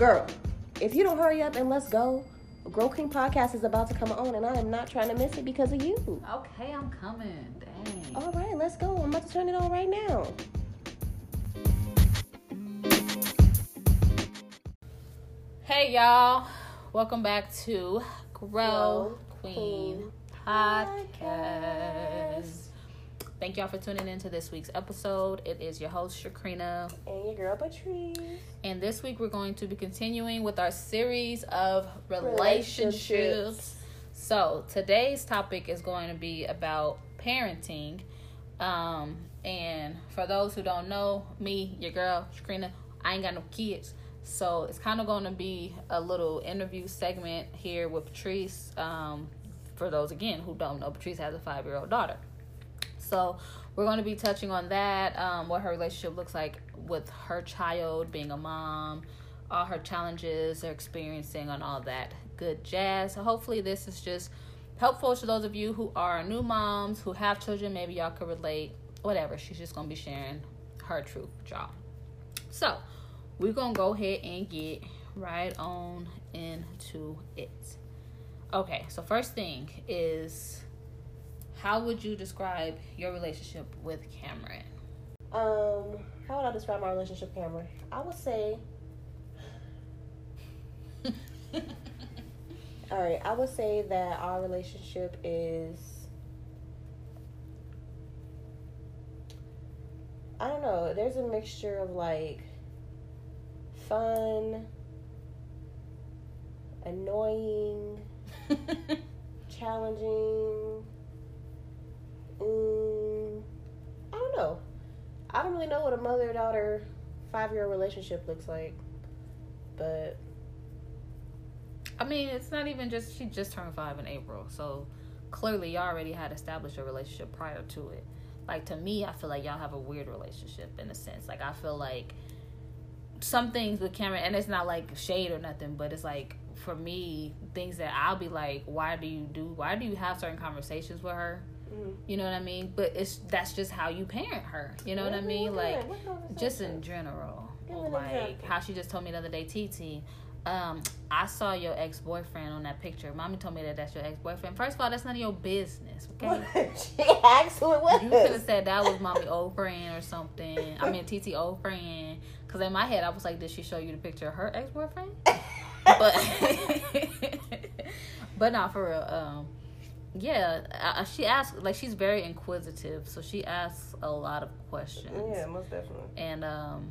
girl, if you don't hurry up and let's go, Grow King Podcast is about to come on, and I am not trying to miss it because of you. Okay, I'm coming. Dang. All right, let's go. I'm about to turn it on right now. Hey, y'all. Welcome back to Grow, Grow Queen, Queen Podcast. Podcast. Thank y'all for tuning in to this week's episode. It is your host, Shakrina. And your girl Patrice. And this week we're going to be continuing with our series of relationships. Relationships. So today's topic is going to be about parenting. Um, and for those who don't know, me, your girl, Shakrina, I ain't got no kids. So it's kind of going to be a little interview segment here with Patrice. Um, for those again who don't know, Patrice has a five year old daughter. So we're going to be touching on that, um, what her relationship looks like with her child, being a mom, all her challenges they're experiencing, on all that good jazz. So hopefully this is just helpful to those of you who are new moms, who have children. Maybe y'all could relate. Whatever. She's just going to be sharing her truth y'all. So we're going to go ahead and get right on into it. Okay, so first thing is how would you describe your relationship with Cameron? Um, how would I describe my relationship, Cameron? I would say, all right, I would say that our relationship is, I don't know, there's a mixture of like fun, annoying, challenging. Mm, I don't know. I don't really know what a mother daughter five year relationship looks like, but I mean, it's not even just she just turned five in April, so clearly y'all already had established a relationship prior to it. Like to me, I feel like y'all have a weird relationship in a sense. Like I feel like some things with Cameron, and it's not like shade or nothing, but it's like for me, things that I'll be like, why do you do? Why do you have certain conversations with her? Mm, You know what I mean? But it's that's just how you parent her. You know what I mean? Like? What just in general. Give me an Like how she just told me the other day, TT. Um, I saw your ex boyfriend on that picture. Mommy told me that that's your ex boyfriend. First of all, that's none of your business, okay? she asked who it was. You could have said that was mommy old friend or something. I mean, TT old friend. Because in my head, I was like, did she show you the picture of her ex boyfriend? But, but not for real. Um, yeah, uh, she asked like she's very inquisitive, so she asks a lot of questions. yeah, most definitely. And um,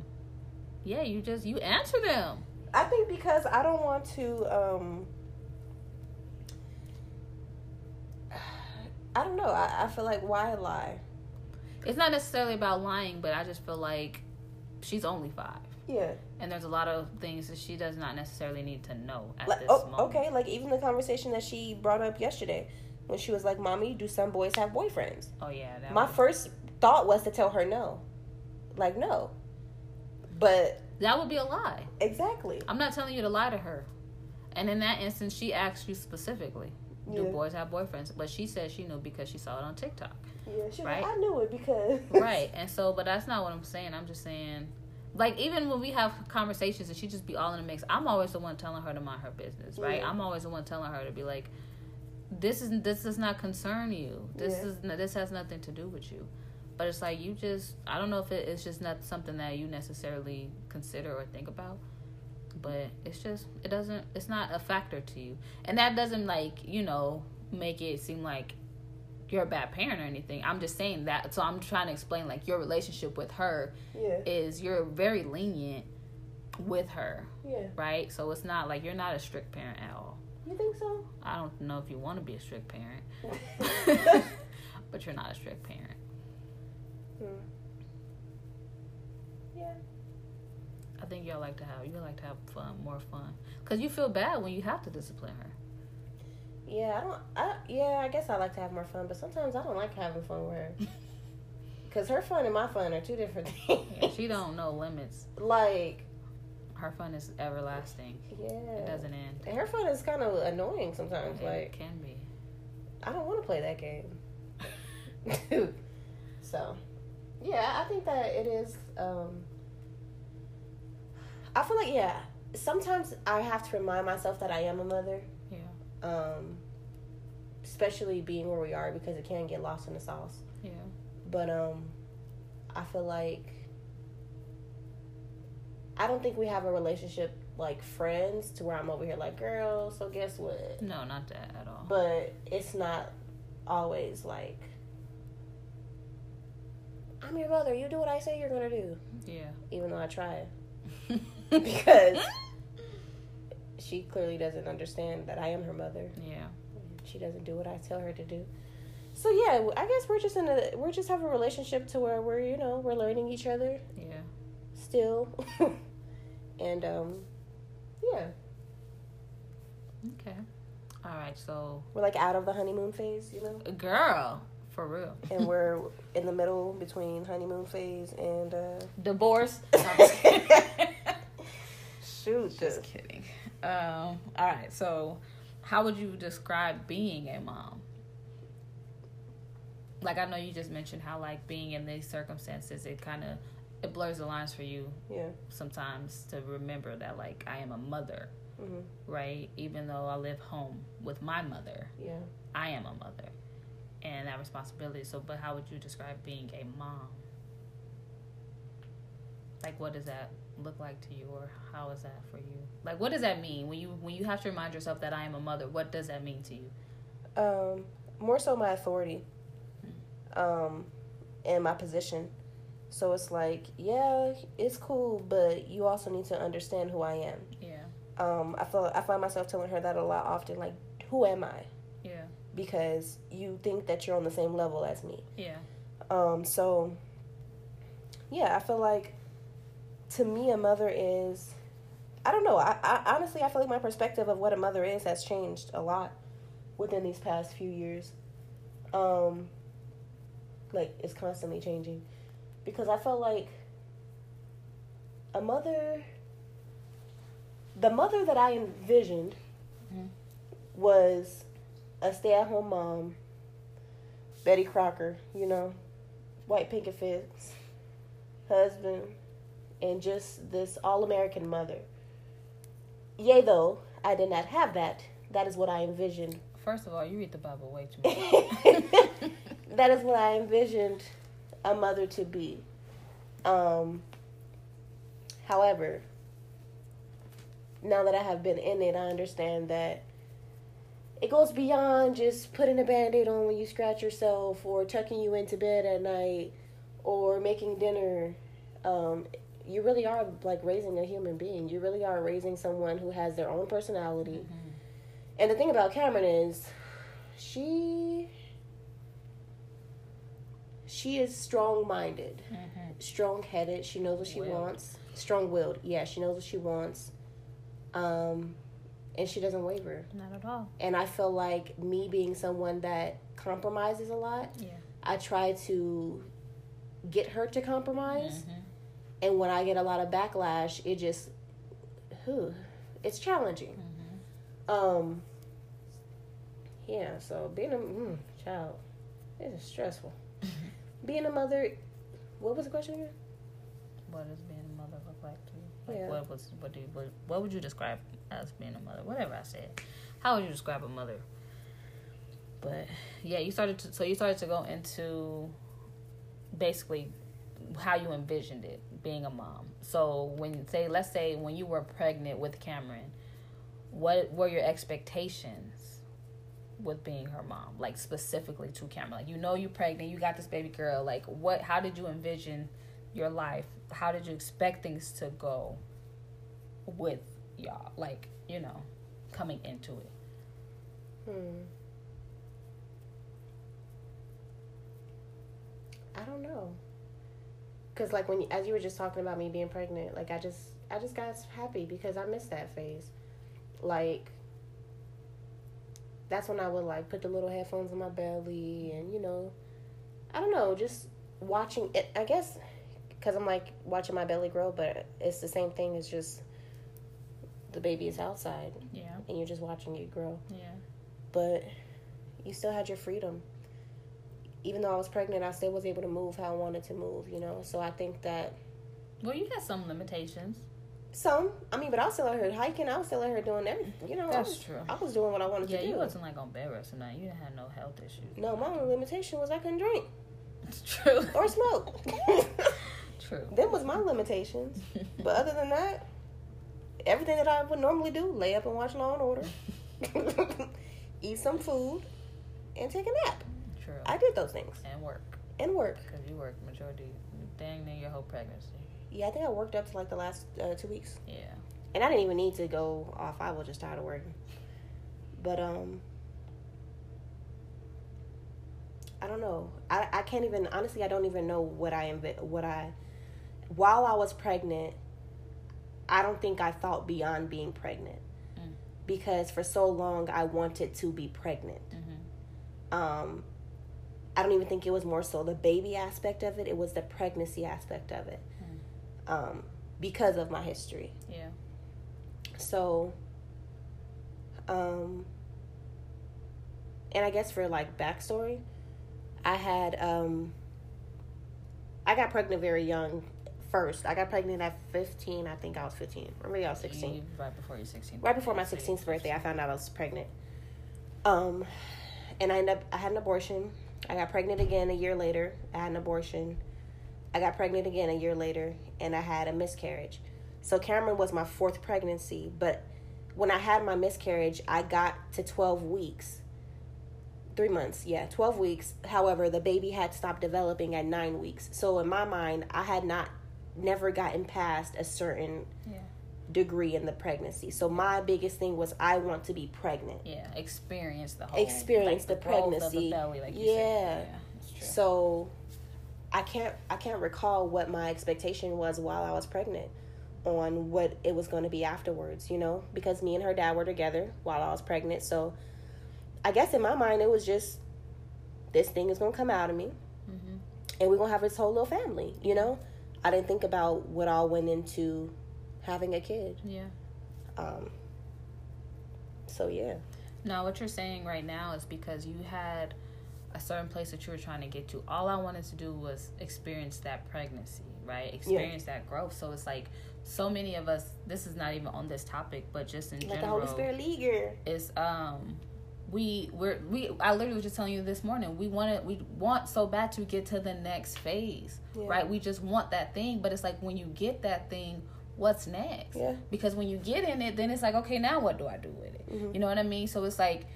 yeah, you just you answer them. I think because I don't want to. um I don't know. I, I feel like why lie? It's not necessarily about lying, but I just feel like she's only five, Yeah. and there's a lot of things that she does not necessarily need to know at Like, this oh, moment. okay, like even the conversation that she brought up yesterday when she was like, "Mommy, do some boys have boyfriends?" Oh yeah, that My was, first thought was to tell her no, like no, but that would be a lie. exactly, I'm not telling you to lie to her. And in that instance, she asked you specifically, "Do Yeah. boys have boyfriends?" But she said she knew because she saw it on TikTok. yeah, she Right. like, I knew it because right and so but that's not what i'm saying i'm just saying like even when we have conversations and she just be all in the mix i'm always the one telling her to mind her business right Yeah. i'm always the one telling her to be like this is this does not concern you this Yeah. is this has nothing to do with you but it's like you just i don't know if it, it's just not something that you necessarily consider or think about but it's just it doesn't it's not a factor to you and that doesn't like you know make it seem like you're a bad parent or anything. I'm just saying that. So I'm trying to explain like your relationship with her yeah, is you're very lenient with her, yeah. right? So it's not like you're not a strict parent at all. You think so? I don't know if you want to be a strict parent, but you're not a strict parent. Hmm. Yeah. I think y'all like to have you like to have fun, more fun, because you feel bad when you have to discipline her. Yeah, I don't. I yeah, I guess I like to have more fun, but sometimes I don't like having fun with her. Cause her fun and my fun are two different things. Yeah, she don't know limits. like, Her fun is everlasting. yeah, It doesn't end. And her fun is kind of annoying sometimes. It Like, can be. I don't want to play that game. so, yeah, I think that it is. um I feel like yeah, sometimes I have to remind myself that I am a mother. Yeah. Um, especially being where we are because it can get lost in the sauce. Yeah. But um, I feel like I don't think we have a relationship like friends to where I'm over here like, girl. So guess what? No, not that at all. But it's not always like. I'm your mother. You do what I say you're gonna do. Yeah. Even though I try. because she clearly doesn't understand that I am her mother. Yeah. She doesn't do what I tell her to do. So yeah, I guess we're just in a we're just have a relationship to where we're you know we're learning each other Yeah. Still, and um, yeah, Okay. All right. So, we're like out of the honeymoon phase, you know, girl, for real. and we're in the middle between honeymoon phase and uh, Divorce. No, I'm just kidding. shoot, Just just kidding. Um, all right. So, how would you describe being a mom? Like I know you just mentioned how like being in these circumstances, it kind of it blurs the lines for you yeah, sometimes to remember that like I am a mother, hmm right? Even though I live home with my mother, yeah. I am a mother, and that responsibility. So, but how would you describe being a mom? Like, what does that look like to you, or how is that for you? Like, what does that mean when you when you have to remind yourself that I am a mother? What does that mean to you? Um, more so my authority, um, and my position. So it's like, yeah, it's cool, but you also need to understand who I am. Yeah, Um, I feel I find myself telling her that a lot often. Like, who am I? yeah, Because you think that you're on the same level as me. yeah, Um, so yeah, I feel like to me a mother is I don't know. I, I honestly I feel like my perspective of what a mother is has changed a lot within these past few years. Um like it's constantly changing. Because I felt like a mother the mother that I envisioned Mhm. was a stay at home mom, Betty Crocker, you know, white picket fence, husband, and just this all American mother. Yea, though, I did not have that. That is what I envisioned. First of all, you read the Bible way too much. that is what I envisioned a mother to be. Um, however, now that I have been in it, I understand that it goes beyond just putting a band aid on when you scratch yourself or tucking you into bed at night or making dinner. Um, you really are like raising a human being. You really are raising someone who has their own personality. And the thing about Cameron is, she she is strong minded, Mhm. strong headed. She knows what she Willed. wants. Strong willed. Yeah, she knows what she wants. Um, and she doesn't waver. Not at all. And I feel like me being someone that compromises a lot, Yeah. I try to get her to compromise. Mhm. And when I get a lot of backlash, it just, whew, it's challenging. Mhm. Um. Yeah, so being a mm, child, is stressful. being a mother, what was the question again? What does being a mother look like to you? Like, Yeah. what was what do you, what, what would you describe as being a mother? Whatever I said, how would you describe a mother? But yeah, you started to so you started to go into basically how you envisioned it being a mom. So when say let's say when you were pregnant with Cameron, what were your expectations with being her mom? Like specifically to Cameron, like you know you're pregnant, you got this baby girl. Like what? How did you envision your life? How did you expect things to go with y'all? Like you know, coming into it. Hmm. I don't know. Cause like when as you were just talking about me being pregnant, like I just I just got happy because I missed that phase. Like that's when I would like put the little headphones in my belly and you know, I don't know, just watching it. I guess because I'm like watching my belly grow, but it's the same thing. It's just the baby is outside Yeah, and you're just watching it grow yeah, but you still had your freedom. Even though I was pregnant, I still was able to move how I wanted to move, you know. So I think that Well, you had some limitations. Some, I mean, but I was still out here hiking. I was still out here doing everything. You know, I That's was, true. I was doing what I wanted Yeah, to do. Yeah, you wasn't like on bed rest or nothing. You didn't have no health issues. no, my only limitation was I couldn't drink It's true. or smoke. true. them was my limitations. But other than that, everything that I would normally do: lay up and watch Law and Order, eat some food, and take a nap. True. I did those things and work. and work. Because you work majority, dang near your whole pregnancy. Yeah, I think I worked up to like the last uh, two weeks. Yeah. and I didn't even need to go off. I was just tired of working. But um, I don't know. I I can't even honestly. I don't even know what I inv- what I while I was pregnant. I don't think I thought beyond being pregnant Mm. because for so long I wanted to be pregnant. Mm-hmm. Um, I don't even think it was more so the baby aspect of it. It was the pregnancy aspect of it. Um, because of my history. Yeah. So, um, and I guess for like backstory, I had um, I got pregnant very young. First, I got pregnant at fifteen. I think I was fifteen, or maybe I was sixteen. You- right before your 16th. Right before my sixteenth birthday, I found out I was pregnant. Um, and I ended up I had an abortion. I got pregnant again a year later. I had an abortion. I got pregnant again a year later, and I had a miscarriage. So Cameron was my fourth pregnancy, but when I had my miscarriage, I got to twelve weeks. Three months, yeah, twelve weeks. However, the baby had stopped developing at nine weeks. So in my mind, I had not never gotten past a certain Yeah. degree in the pregnancy. So my biggest thing was I want to be pregnant. Yeah. Experience the whole. Experience the growth of pregnancy. belly, like you Yeah. Yeah. So I can't I can't recall what my expectation was while I was pregnant on what it was going to be afterwards, you know, because me and her dad were together while I was pregnant. So I guess in my mind it was just this thing is going to come out of me hmm and we're going to have this whole little family, you know? I didn't think about what all went into having a kid. Yeah. Um so yeah. Now what you're saying right now is because you had a certain place that you were trying to get to. All I wanted to do was experience that pregnancy, right? Experience that growth. So it's like so many of us. This is not even on this topic, but just in Like the general, Holy Spirit leader. is um we we're we I literally was just telling you this morning we want to we want so bad to get to the next phase Yeah. right we just want that thing but it's like when you get that thing what's next Yeah. because when you get in it then it's like okay now what do I do with it Mhm. you know what I mean so it's like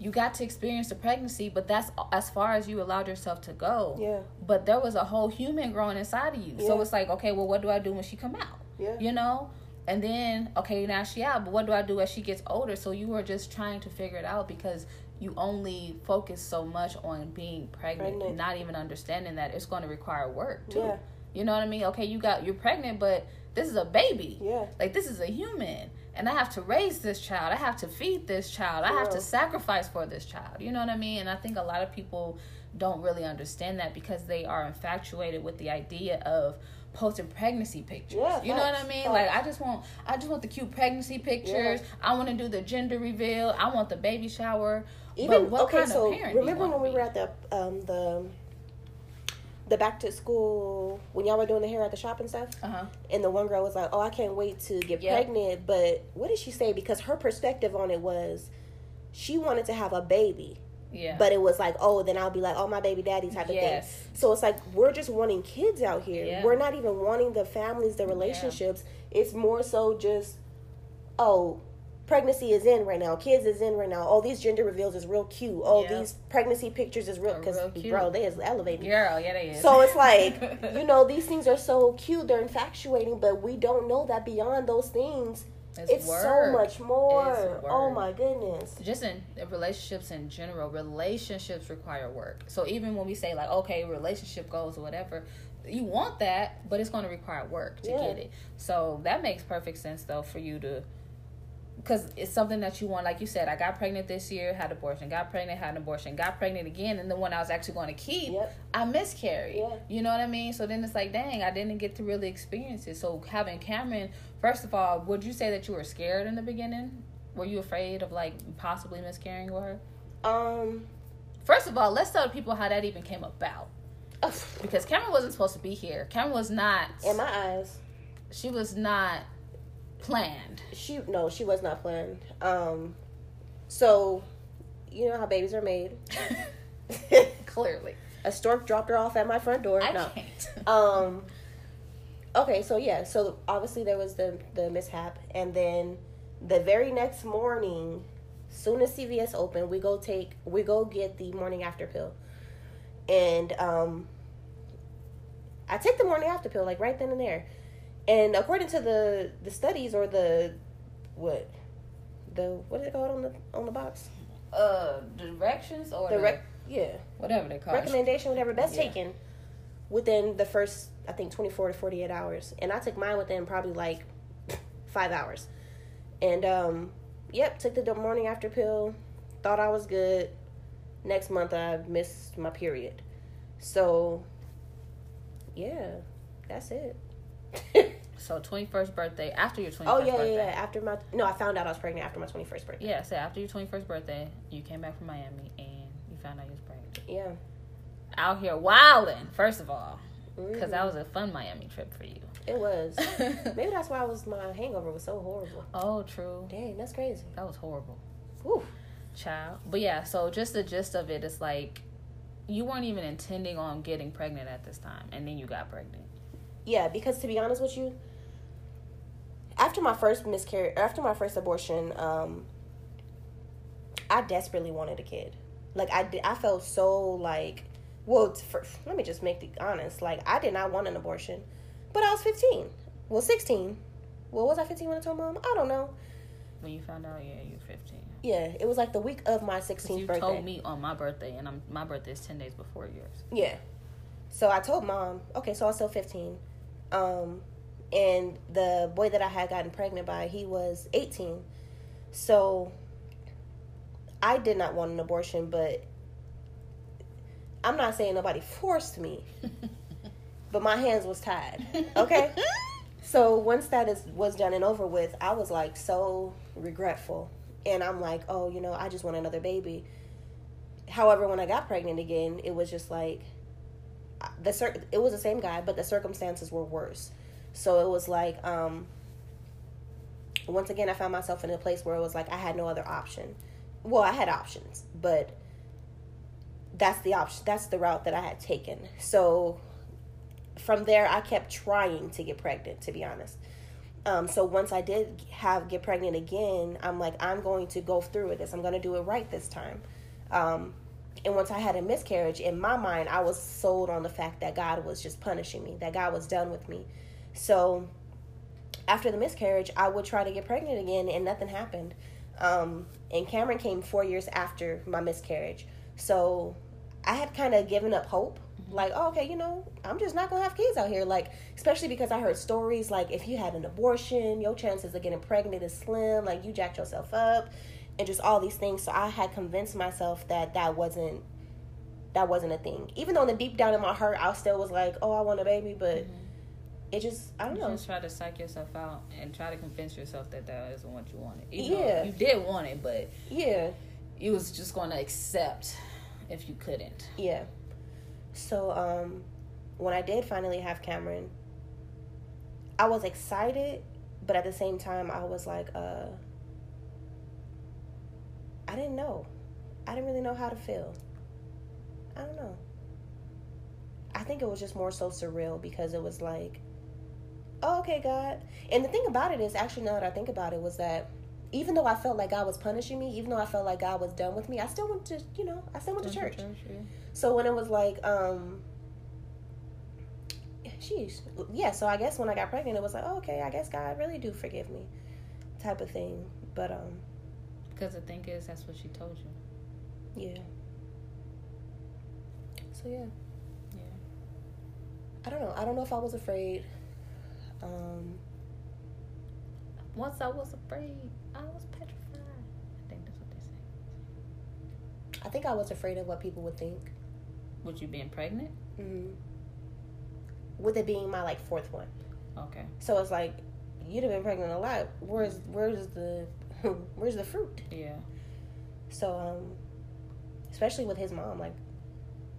you got to experience the pregnancy but that's as far as you allowed yourself to go Yeah. but there was a whole human growing inside of you so it's like okay well what do I do when she come out Yeah. you know and then okay now she out but what do i do as she gets older so you were just trying to figure it out because you only focus so much on being pregnant, Pregnant. not even understanding that it's going to require work too Yeah. you know what i mean okay you got you're pregnant but this is a baby Yeah. like this is a human and i have to raise this child. I have to feed this child. I have to sacrifice for this child. You know what i mean? And i think a lot of people don't really understand that because they are infatuated with the idea of posting pregnancy pictures. Yeah, you know what i mean? Facts. like i just want i just want the cute pregnancy pictures. I want to do the gender reveal. I want the baby shower. Even but what okay, kind so of parent remember when we be? were at the um the the back to school when y'all were doing the hair at the shop and stuff, uh-huh and the one girl was like, "Oh, I can't wait to get Yeah. pregnant," but what did she say? Because her perspective on it was, she wanted to have a baby, yeah but it was like, "Oh, then I'll be like, oh, my baby daddy type of Yes. thing." So it's like we're just wanting kids out here. Yeah. We're not even wanting the families, the relationships. It's more so just, oh, pregnancy is in right now. Kids is in right now. All these gender reveals is real cute. All Yeah. these pregnancy pictures is real because bro, they is elevating. girl yeah they is So it's like, you know, these things are so cute. They're infatuating, but we don't know that beyond those things, it's, so work. much more. Oh my goodness. just in relationships in general relationships require work so even when we say like okay relationship goals or whatever you want that but it's going to require work to Yeah. get it so that makes perfect sense though for you to because it's something that you want like you said i got pregnant this year had abortion got pregnant had an abortion got pregnant again and the one i was actually going to keep Yep. i miscarried Yeah. you know what i mean so then it's like dang i didn't get to really experience it so having cameron first of all would you say that you were scared in the beginning were you afraid of like possibly miscarrying with her Um. First of all, let's tell the people how that even came about. Because Cameron wasn't supposed to be here. Cameron was not. In my eyes, She was not planned. She no, she was not planned. Um, so you know how babies are made. Clearly, a stork dropped her off at my front door. I no. can't. Um. Okay, so yeah, so obviously there was the the mishap, and then the very next morning, soon as CVS opened, we go take we go get the morning after pill, and um. I take the morning after pill like right then and there, and according to the the studies or the what the what is it called on the on the box uh, directions or the the, rec yeah whatever they call it. recommendation, whatever, that's Yeah. taken within the first, I think, 24 to 48 hours. And I took mine within probably like five hours. And, um, yep, took the morning after pill, thought I was good. Next month, I missed my period. So, yeah, that's it. So twenty first birthday after your twenty oh, first yeah, yeah, birthday. yeah. After my, no, I found out I was pregnant after my 21st birthday. Yeah, so after your 21st birthday, you came back from Miami and you found out you was pregnant. Yeah. Out here wilding, first of all, because Mhm. that was a fun Miami trip for you. It was. Maybe that's why I was, my hangover was so horrible. oh, true. Dang, that's crazy. That was horrible. Whew. Child. But yeah, so just the gist of it is like you weren't even intending on getting pregnant at this time, and then you got pregnant. Yeah, because to be honest with you, after my first miscarriage, after my first abortion, um, I desperately wanted a kid. Like I did, I felt so like, well, for, let me just make it honest. Like I did not want an abortion, but I was fifteen. Well, sixteen. Well, was I fifteen when I told mom? I don't know. When you found out, yeah, you were 15. Yeah, it was like the week of my sixteenth you birthday. told me on my birthday, and I'm my birthday is 10 days before yours. Yeah. So I told mom, okay, so I was still 15. Um, and the boy that I had gotten pregnant by, he was 18. So I did not want an abortion, but I'm not saying nobody forced me, but my hands was tied. Okay? so once that is was done and over with, I was like so regretful. And I'm like, oh, you know, I just want another baby. However, when I got pregnant again, it was just like uh, the cir- it was the same guy, but the circumstances were worse. So it was like um once again I found myself in a place where it was like I had no other option. Well, I had options, but that's the option that's the route that I had taken. So from there I kept trying to get pregnant to be honest. Um, so once I did have get pregnant again, I'm like, I'm going to go through with this. I'm going to do it right this time. Um, and once I had a miscarriage, in my mind, I was sold on the fact that God was just punishing me, that God was done with me. So after the miscarriage, I would try to get pregnant again, and nothing happened. Um, and Cameron came four years after my miscarriage. So I had kind of given up hope. Like, oh, okay, you know, I'm just not gonna have kids out here. Like, especially because I heard stories like if you had an abortion, your chances of getting pregnant is slim. Like, you jacked yourself up, and just all these things. So I had convinced myself that that wasn't that wasn't a thing. Even though in the deep down in my heart, I still was like, oh, I want a baby, but it just I don't You know. just try to psych yourself out and try to convince yourself that that isn't what you wanted. Yeah. you did want it, but Yeah, you was just going to accept if you couldn't. yeah. So um, when I did finally have Cameron, I was excited, but at the same time, I was like, uh, I didn't know. I didn't really know how to feel. I don't know. I think it was just more so surreal because it was like, oh, okay, God. And the thing about it is, actually, now that I think about it, was that even though I felt like God was punishing me, even though I felt like God was done with me, I still went to, you know, I still went to church. So when it was like, um, sheesh, yeah. So I guess when I got pregnant, it was like, oh, okay, I guess God really do forgive me, type of thing. But um, Because the thing is, that's what she told you. yeah. So yeah, Yeah. I don't know. I don't know if I was afraid. Um, Once I was afraid, I was petrified. I think that's what they say. I think I was afraid of what people would think. With you being pregnant? hmm With it being my like fourth one, Okay. so it's like you'd have been pregnant a lot. Where's where's the where's the fruit? Yeah. So, um, especially with his mom, like,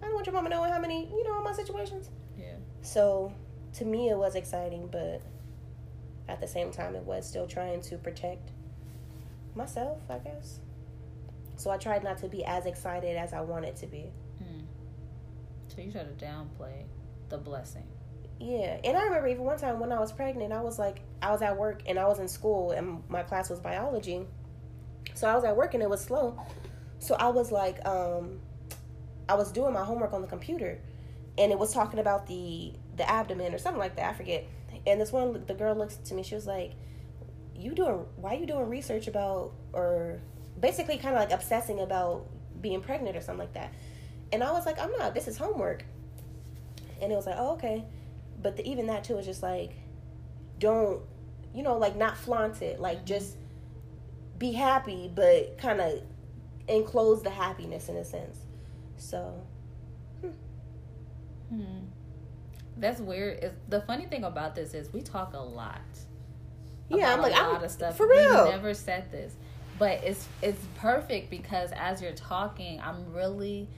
I don't want your mama knowing how many, you know, my situations. Yeah. So, to me, it was exciting, but at the same time, it was still trying to protect myself, I guess. So I tried not to be as excited as I wanted to be. Mm. So you try to downplay the blessing. Yeah, and I remember even one time when I was pregnant, I was like, I was at work and I was in school, and my class was biology. So I was at work and it was slow. So I was like, um, I was doing my homework on the computer, and it was talking about the the abdomen or something like that. I forget. And this one, the girl looks to me. She was like, "You doing? Why are you doing research about or basically kind of like obsessing about being pregnant or something like that?" And I was like, "I'm not. This is homework." And it was like, "Oh, okay." But the, even that too is just like, don't, you know, like not flaunt it. Like Mhm. just be happy, but kind of enclose the happiness in a sense. So Hmm. That's weird. It's, the funny thing about this is we talk a lot. yeah, about I'm like, a lot I'm of stuff. for We real. never said this, but it's it's perfect because as you're talking, I'm really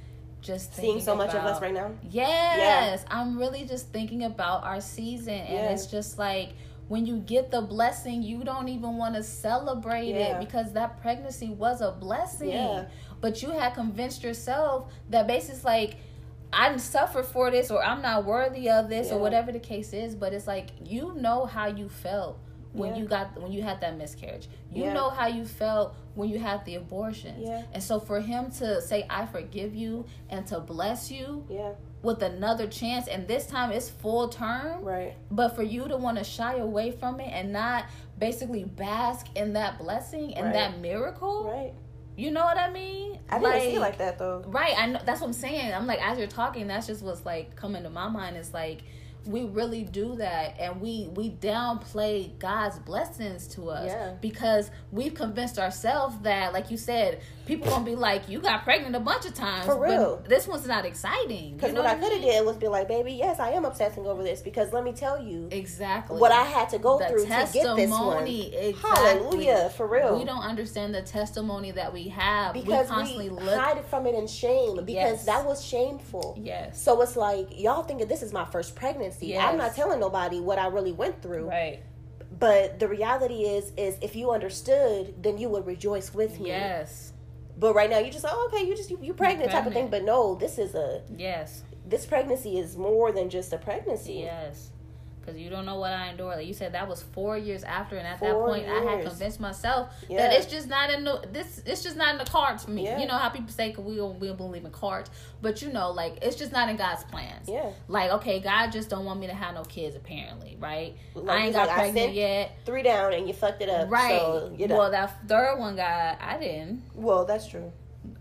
just Seeing thinking so much of us right now. Yes, I'm really just thinking about our season, and Yeah. it's just like when you get the blessing, you don't even want to celebrate Yeah. it because that pregnancy was a blessing. But you had convinced yourself that basically like I suffer for this or I'm not worthy of this or whatever the case is. But it's like you know how you felt when Yeah. you got when you had that miscarriage. You Yeah. know how you felt when you had the abortions. Yeah. And so for him to say I forgive you and to bless you Yeah, with another chance and this time it's full term right. but for you to want to shy away from it and not basically bask in that blessing and Right. that miracle Right. You know what i mean I didn't see it like that though. right i know that's what i'm saying i'm like as you're talking that's just what's like coming to my mind is like we really do that and we we downplay god's blessings to us Yeah. because we've convinced ourselves that like you said people gonna be like you got pregnant a bunch of times For real. but this one's not exciting Because you know what I could have did was be like, baby, yes, I am obsessing over this. Because let me tell you exactly what I had to go the through to get this one. exactly. Hallelujah, for real. we don't understand the testimony that we have because we constantly we look hide from it in shame because Yes. that was shameful. yes So it's like y'all thinking this is my first pregnancy. Yes. I'm not telling nobody what I really went through. right But the reality is, is if you understood, then you would rejoice with me. yes But right now, you just like, oh, okay, you just you, you pregnant type of thing. But no, this is a yes this pregnancy is more than just a pregnancy. yes because you don't know what I endured. Like you said, that was four years after, and at that Four point, I had convinced myself Yeah. that it's just not in the this. It's just not in the cards for me. Yeah. You know how people say 'cause we don't we don't believe in cards, but you know, like it's just not in God's plans. Yeah. Like okay, God just don't want me to have no kids. Apparently, right? Like, I ain't got like, pregnant yet. Three down and you fucked it up. Right. So, you know. Well, that third one guy, I didn't. well, that's true.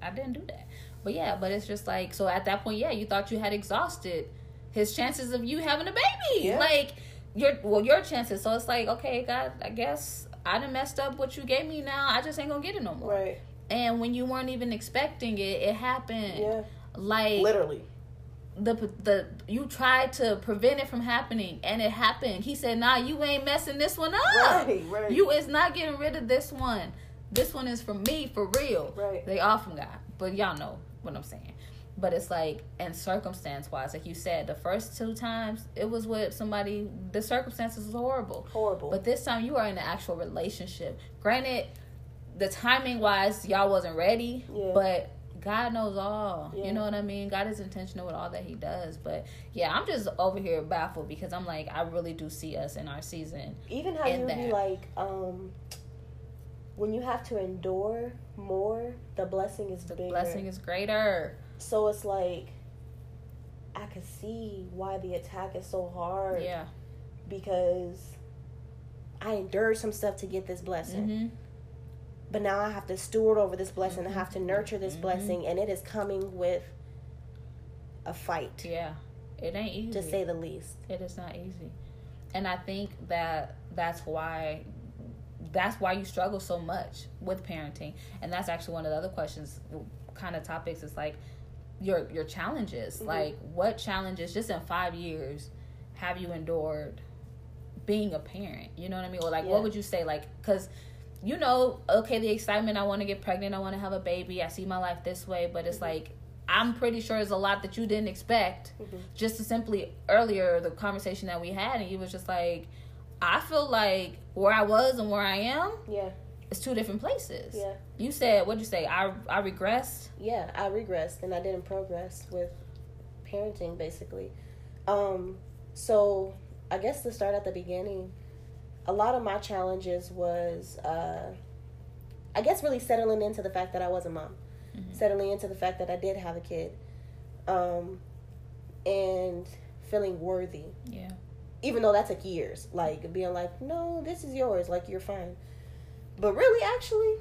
I didn't do that. But yeah, but it's just like so at that point, yeah, you thought you had exhausted his chances of you having a baby. Yeah. Like your well, your chances. So it's like, okay, God, I guess I done messed up what you gave me now. I just ain't gonna get it no more. Right. And when you weren't even expecting it, it happened. Yeah. Like Literally. the the you tried to prevent it from happening and it happened. He said, "Nah, you ain't messing this one up. Right. Right. You is not getting rid of this one. This one is for me, for real. Right. They all from God, but y'all know what I'm saying. But it's like, and circumstance wise, like you said, the first two times it was with somebody. The circumstances was horrible, horrible. but this time you are in an actual relationship. Granted, the timing wise, y'all wasn't ready, Yeah. but God knows all. Yeah. You know what I mean? God is intentional with all that He does. But yeah, I'm just over here baffled because I'm like, I really do see us in our season. Even how you be like, um, when you have to endure more, the blessing is The bigger. blessing is greater. So it's like, I could see why the attack is so hard. Yeah. Because I endured some stuff to get this blessing. hmm But now I have to steward over this blessing. I Mhm. have to nurture this Mhm. blessing. And it is coming with a fight, Yeah. It ain't easy. to say the least. It is not easy. And I think that that's why that's why you struggle so much with parenting. And that's actually one of the other questions kind of topics It's like your your challenges. Mhm. Like what challenges just in 5 years have you endured being a parent? You know what I mean? Or like Yeah. what would you say like cuz you know, okay, the excitement, I want to get pregnant, I want to have a baby, I see my life this way, but it's Mhm. like I'm pretty sure there's a lot that you didn't expect Mhm. just to simply earlier the conversation that we had and you was just like I feel like where I was and where I am, Yeah, it's two different places. yeah, You said what'd you say? I I regressed. yeah. I regressed and I didn't progress with parenting, basically. Um, so I guess to start at the beginning, a lot of my challenges was, uh, I guess, really settling into the fact that I was a mom, Mhm. settling into the fact that I did have a kid, um, and feeling worthy. Yeah. even though that took years, like being like, no, this is yours, like you're fine. But really, actually,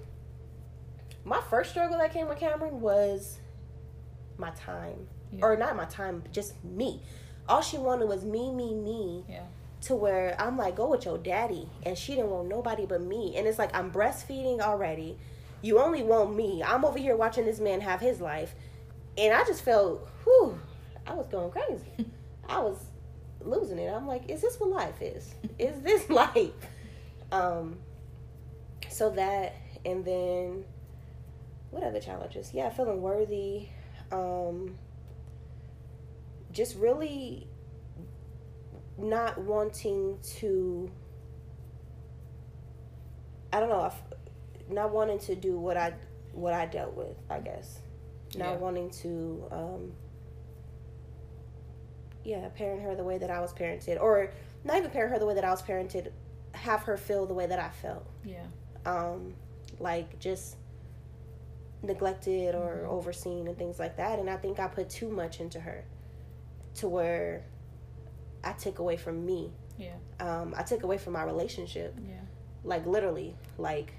my first struggle that came with Cameron was my time, Yeah. or not my time, just me. All she wanted was me, me, me. Yeah. To where I'm like, go with your daddy, and she didn't want nobody but me. And it's like I'm breastfeeding already. You only want me. I'm over here watching this man have his life, and I just felt, whew, I was going crazy. I was losing it. I'm like, is this what life is? Is this life? Um, so that, and then what other challenges? Yeah, feeling worthy. Um, just really not wanting to. I don't know. Not wanting to do what I what I dealt with. I guess not Yeah. wanting to. Um, yeah, parent her the way that I was parented, or not even parent her the way that I was parented. Have her feel the way that I felt Yeah. Um, like just neglected or Mhm. overseen and things like that. And I think I put too much into her to where I took away from me. Yeah. Um, I took away from my relationship. Yeah. Like literally, like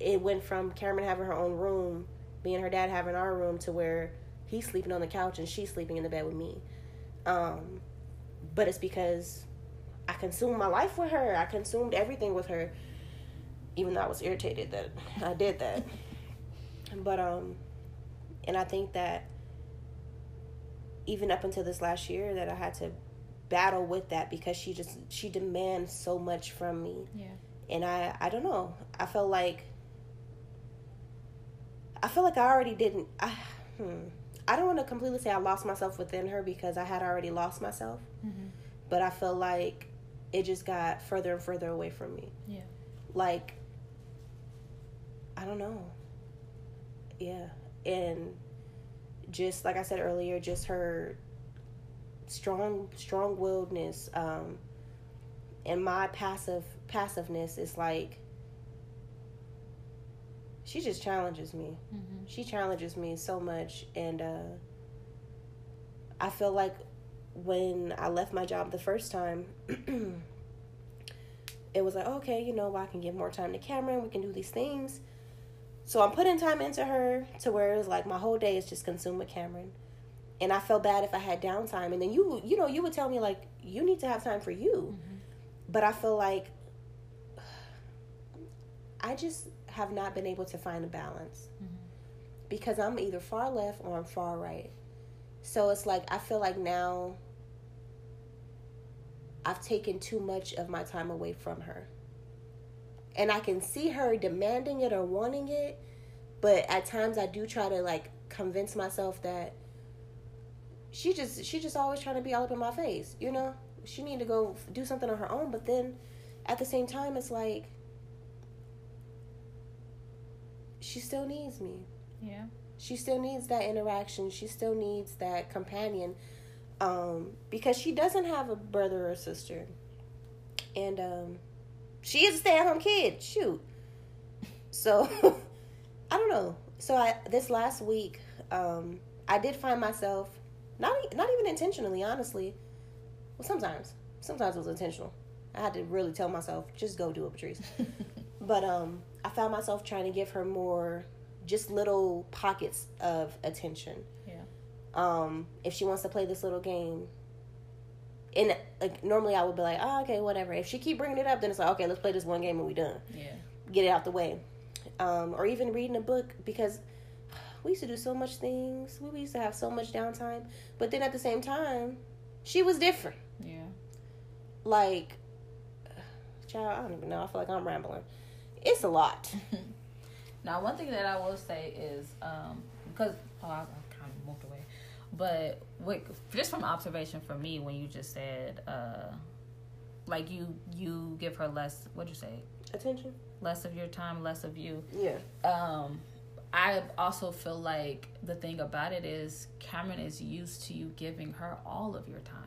it went from Cameron having her own room, me and her dad having our room, to where he's sleeping on the couch and she's sleeping in the bed with me. Um, but it's because I consumed my life with her. I consumed everything with her, even though I was irritated that I did that. But um, and I think that even up until this last year, that I had to battle with that because she just she demands so much from me Yeah. and I I don't know. I felt like I feel like I already didn't. I, hmm, I don't want to completely say I lost myself within her because I had already lost myself, Mm-hmm. but I feel like it just got further and further away from me. Yeah. Like I don't know. Yeah, and just like I said earlier, just her strong strong willedness um and my passive passiveness is like she just challenges me Mm-hmm. she challenges me so much and uh i feel like when i left my job the first time it was like okay you know well, i can give more time to cameron we can do these things so i'm putting time into her to where it's like my whole day is just consumed with cameron and i felt bad if i had downtime and then you you know you would tell me like you need to have time for you Mm-hmm. but i feel like i just have not been able to find a balance Mm-hmm. because I'm either far left or I'm far right. So it's like I feel like now I've taken too much of my time away from her. And I can see her demanding it or wanting it, but at times I do try to like convince myself that she just she just always trying to be all up in my face, you know? She need to go do something on her own, but then at the same time it's like she still needs me Yeah. she still needs that interaction she still needs that companion um, because she doesn't have a brother or sister and um, she is a stay-at-home kid. Shoot. So i don't know. So i this last week um, i did find myself not not even intentionally honestly. Well sometimes. Sometimes it was intentional. I had to really tell myself just go do it patrice. But um, I found myself trying to give her more, just little pockets of attention. Yeah. Um, if she wants to play this little game, and like normally I would be like, oh, okay, whatever. If she keep bringing it up, then it's like, okay, let's play this one game and we done. Yeah. Get it out the way. Um, or even reading a book because we used to do so much things. We used to have so much downtime, but then at the same time, she was different. Yeah. Like, child, I don't even know. I feel like I'm rambling. It's a lot. Now, one thing that I will say is, um, because oh, I, I kind of moved away, but with, just from observation for me, when you just said, uh, like you you give her less. What'd you say? Attention. Less of your time, less of you. Yeah. Um, I also feel like the thing about it is Cameron is used to you giving her all of your time.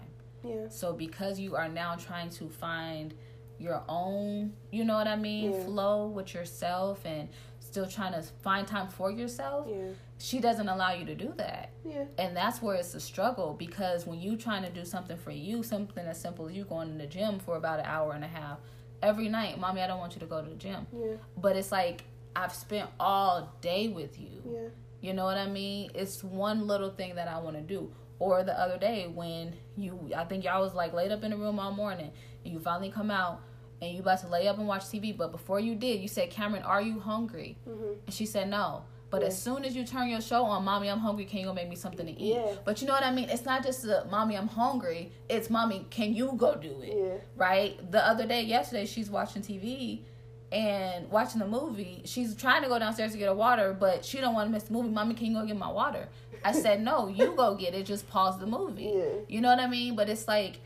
Yeah. So because you are now trying to find your own, you know what I mean, Yeah. flow with yourself and still trying to find time for yourself, Yeah. she doesn't allow you to do that. Yeah. And that's where it's a struggle because when you trying to do something for you, something as simple as you going to the gym for about an hour and a half every night, mommy, I don't want you to go to the gym. Yeah. But it's like I've spent all day with you. Yeah. You know what I mean? It's one little thing that I want to do. Or the other day when you, I think y'all was like laid up in the room all morning and you finally come out and you about to lay up and watch TV. But before you did, you said, Cameron, are you hungry? Mm-hmm. And she said, no. But Yeah. as soon as you turn your show on, mommy, I'm hungry. Can you go make me something to eat? Yeah. But you know what I mean? It's not just the mommy, I'm hungry. It's mommy, can you go do it? Yeah. right? The other day, yesterday, she's watching TV and watching the movie. She's trying to go downstairs to get her water, but she don't want to miss the movie. Mommy, can you go get my water? I said, no, you go get it. Just pause the movie. Yeah. You know what I mean? But it's like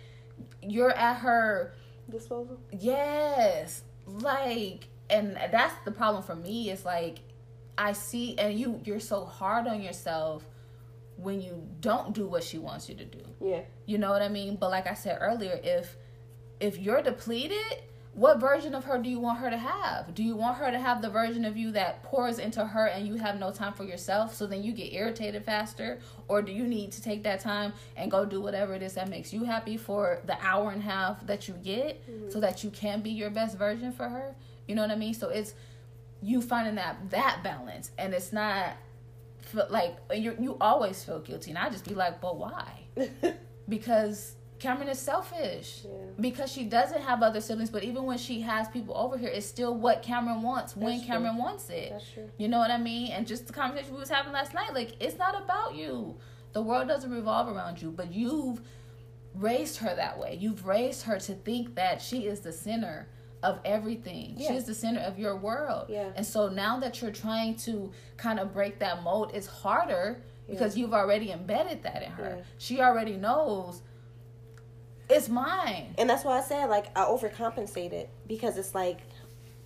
you're at her. Disposal. Yes, like, and that's the problem for me. Is like I see, and you you're so hard on yourself when you don't do what she wants you to do. Yeah. You know what I mean? But like I said earlier, if if you're depleted, what version of her do you want her to have? Do you want her to have the version of you that pours into her and you have no time for yourself so then you get irritated faster? Or do you need to take that time and go do whatever it is that makes you happy for the hour and a half that you get mm-hmm. so that you can be your best version for her? You know what I mean? So it's you finding that that balance and it's not like you you always feel guilty and I just be like, "But why?" because Cameron is selfish. Yeah. Because she doesn't have other siblings, but even when she has people over here, it's still what Cameron wants when That's Cameron wants it. That's true. You know what I mean? And just the conversation we was having last night, like it's not about you. The world doesn't revolve around you, but you've raised her that way. You've raised her to think that she is the center of everything. She Yeah. is the center of your world. Yeah. And so now that you're trying to kind of break that mold, it's harder because you've already embedded that in her. She already knows it's mine. And that's why I said like I overcompensated because it's like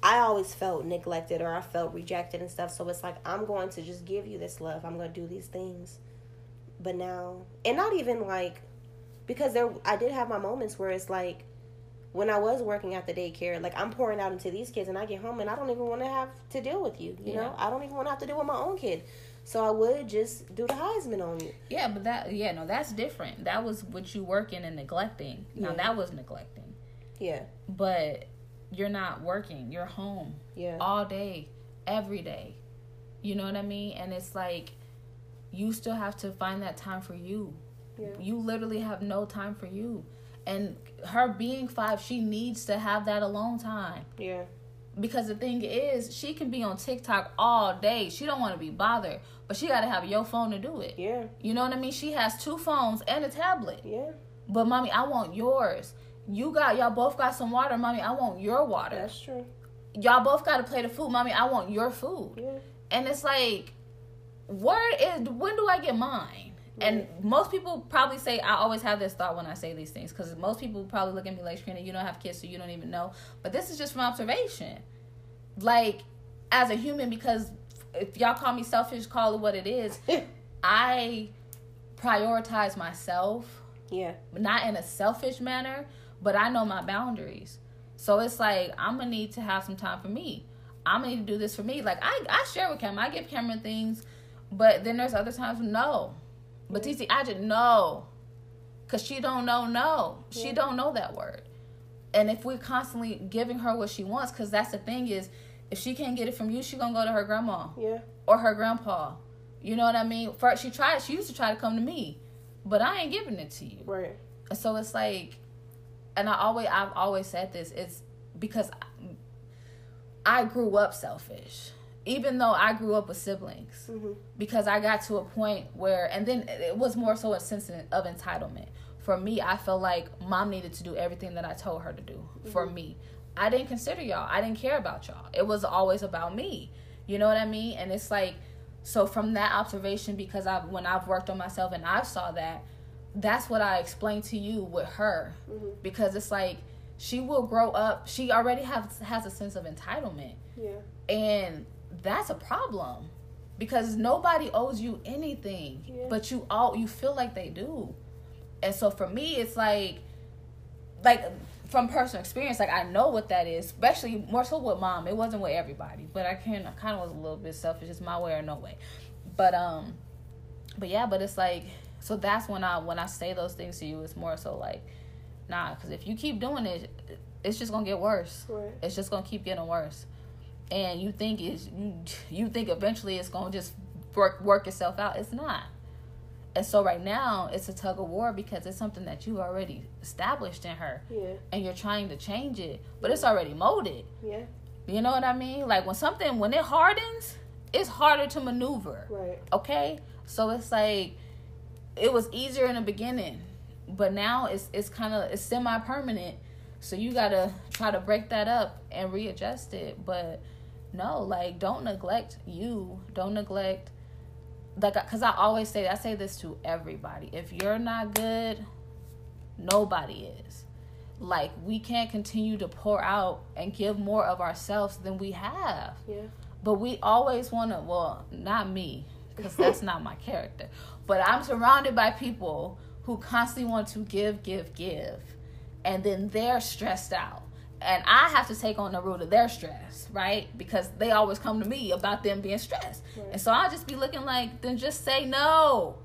I always felt neglected or I felt rejected and stuff. So it's like I'm going to just give you this love. I'm going to do these things. But now, and not even like because there I did have my moments where it's like when I was working at the daycare, like I'm pouring out into these kids and I get home and I don't even want to have to deal with you, you Yeah. know? I don't even want to have to deal with my own kid. So I would just do the Heisman on you. Yeah, but that yeah, no, that's different. That was what you working and neglecting. Now Yeah. that was neglecting. Yeah. But you're not working. You're home Yeah. all day, every day. You know what I mean? And it's like you still have to find that time for you. Yeah. You literally have no time for you. And her being 5, she needs to have that alone time. Yeah. Because the thing is, she can be on TikTok all day. She don't want to be bothered, but she got to have your phone to do it. Yeah. You know what I mean? She has two phones and a tablet. Yeah. But mommy, I want yours. You got y'all both got some water, mommy. I want your water. That's true. Y'all both got to play the food, mommy. I want your food. Yeah. And it's like, where is when do I get mine? And most people probably say I always have this thought when I say these things because most people probably look at me like, "Trina, you don't have kids, so you don't even know." But this is just from observation. Like, as a human, because if y'all call me selfish, call it what it is. I prioritize myself Yeah. not in a selfish manner, but I know my boundaries. So it's like I'm gonna need to have some time for me. I'm gonna need to do this for me. Like I, I share with Cameron. I give Cameron things, but then there's other times no. But TC, I just know, cause she don't know no. She don't know that word. And if we're constantly giving her what she wants, cause that's the thing is, if she can't get it from you, she gonna go to her grandma Yeah. or her grandpa. You know what I mean? First, she tried. She used to try to come to me, but I ain't giving it to you. Right. And so it's like, and I always, I've always said this. It's because I, I grew up selfish, even though I grew up with siblings. Mm-hmm. Because I got to a point where, and then it was more so a sense of entitlement. For me, I felt like mom needed to do everything that I told her to do for me. I didn't consider y'all. I didn't care about y'all. It was always about me. You know what I mean? And it's like, so from that observation, because I when I've worked on myself and I saw that, that's what I explained to you with her. Mm-hmm. Because it's like she will grow up. She already has has a sense of entitlement. Yeah. And that's a problem because nobody owes you anything, Yeah. but you all you feel like they do. And so for me, it's like, like from personal experience, like I know what that is, especially more so with mom. It wasn't with everybody, but I can I kind of was a little bit selfish. It's my way or no way. But um, but yeah, but it's like so that's when I when I say those things to you, it's more so like, nah, because if you keep doing it, it's just gonna get worse. Right. It's just gonna keep getting worse and you think is you you think eventually it's gonna just work work itself out. It's not. And so right now it's a tug of war because it's something that you've already established in her, Yeah. and you're trying to change it, but it's already molded. Yeah. You know what I mean? Like when something when it hardens, it's harder to maneuver. Right. Okay, so it's like it was easier in the beginning, but now it's it's kind of it's semi permanent. So you gotta try to break that up and readjust it. But no, like don't neglect you. Don't neglect like because I always say I say this to everybody. If you're not good, nobody is. Like we can't continue to pour out and give more of ourselves than we have. Yeah. But we always want to, well, not me, because that's not my character. But I'm surrounded by people who constantly want to give, give, give. And then they're stressed out. And I have to take on the root of their stress, right? Because they always come to me about them being stressed. Right. And so I'll just be looking like, then just say no.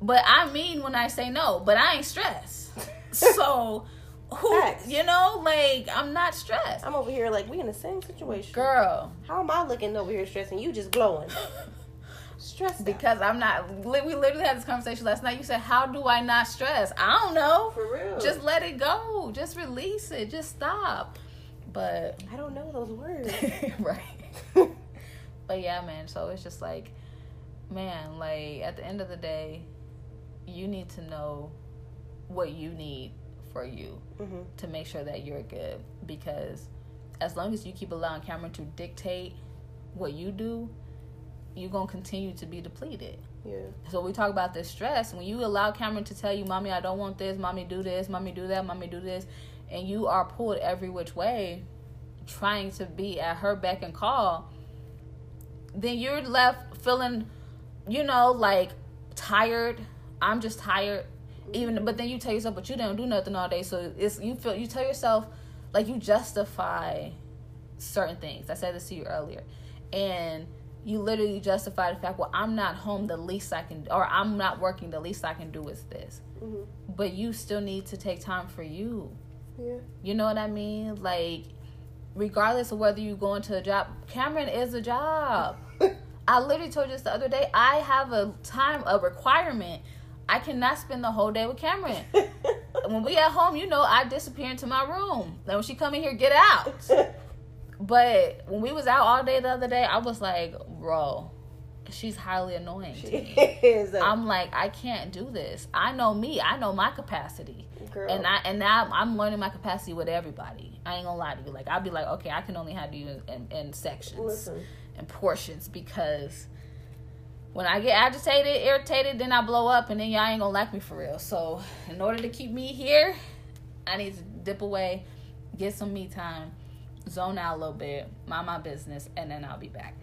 But I mean when I say no, but I ain't stressed. so, who, Facts. you know, like, I'm not stressed. I'm over here like we in the same situation. Girl, How am I looking over here stressing? You just glowing. Stressed out. because I'm not. We literally had this conversation last night. You said, "How do I not stress?" I don't know. For real. Just let it go. Just release it. Just stop. But I don't know those words. right. But yeah, man. So it's just like, man. Like at the end of the day, you need to know what you need for you hmm to make sure that you're good. Because as long as you keep allowing Cameron to dictate what you do, you're gonna continue to be depleted. Yeah. So we talk about this stress. When you allow Cameron to tell you, "Mommy, I don't want this. Mommy, do this. Mommy, do that. Mommy, do this," and you are pulled every which way, trying to be at her beck and call, then you're left feeling, you know, like tired. I'm just tired. Even, but then you tell yourself, but you didn't do nothing all day. So it's you feel you tell yourself, like you justify certain things. I said this to you earlier, and you literally justify the fact, well, I'm not home. The least I can, or I'm not working. The least I can do is this. hmm But you still need to take time for you. Yeah. You know what I mean? Like, regardless of whether you go into a job, Cameron is a job. I literally told you this the other day. I have a time, a requirement. I cannot spend the whole day with Cameron. when we at home, you know, I disappear into my room. Then when she come in here, get out. But when we was out all day the other day, I was like, bro, she's highly annoying to me. Is I'm like, I can't do this. I know me. I know my capacity. girl. And I and now I'm learning my capacity with everybody. I ain't gonna lie to you. Like I'll be like, okay, I can only handle you in, in, in sections Listen. and portions because when I get agitated, irritated, then I blow up, and then y'all ain't gonna like me for real. So in order to keep me here, I need to dip away, get some me time, zone out a little bit, mind my business, and then I'll be back.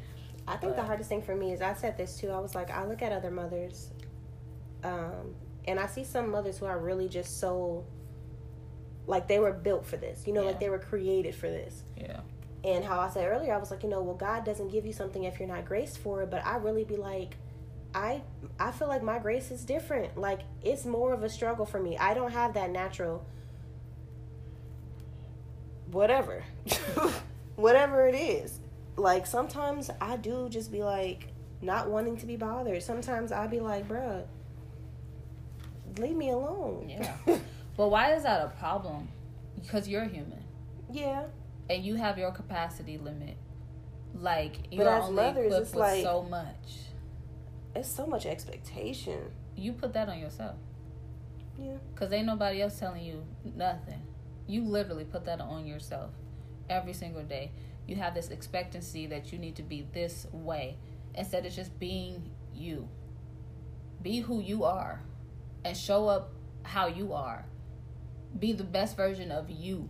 I think the hardest thing for me is I said this too. I was like, I look at other mothers, um, and I see some mothers who are really just so, like they were built for this. You know, like they were created for this. Yeah. And how I said earlier, I was like, you know, well, God doesn't give you something if you're not graced for it. But I really be like, I I feel like my grace is different. Like it's more of a struggle for me. I don't have that natural. Whatever, whatever it is. Like sometimes I do just be like not wanting to be bothered. Sometimes I'll be like, bruh, leave me alone. Yeah. But why is that a problem? Because you're human. yeah. and you have your capacity limit. Like you're as only mothers, equipped it's with like- so much. It's so much expectation. You put that on yourself Yeah. because ain't nobody else telling you nothing. You literally put that on yourself every single day. You have this expectancy that you need to be this way instead of just being you. Be who you are and show up how you are. Be the best version of you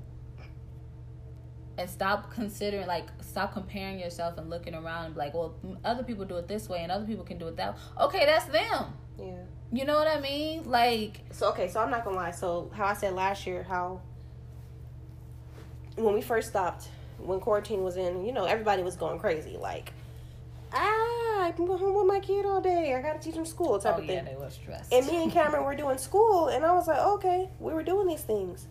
and stop considering like stop comparing yourself and looking around and be like well other people do it this way and other people can do it that way. okay that's them yeah you know what i mean like so okay so i'm not gonna lie so how i said last year how when we first stopped when quarantine was in you know everybody was going crazy like ah i can go home with my kid all day i gotta teach him school type oh of yeah thing Yeah, they were stressed and me and cameron were doing school and i was like okay we were doing these things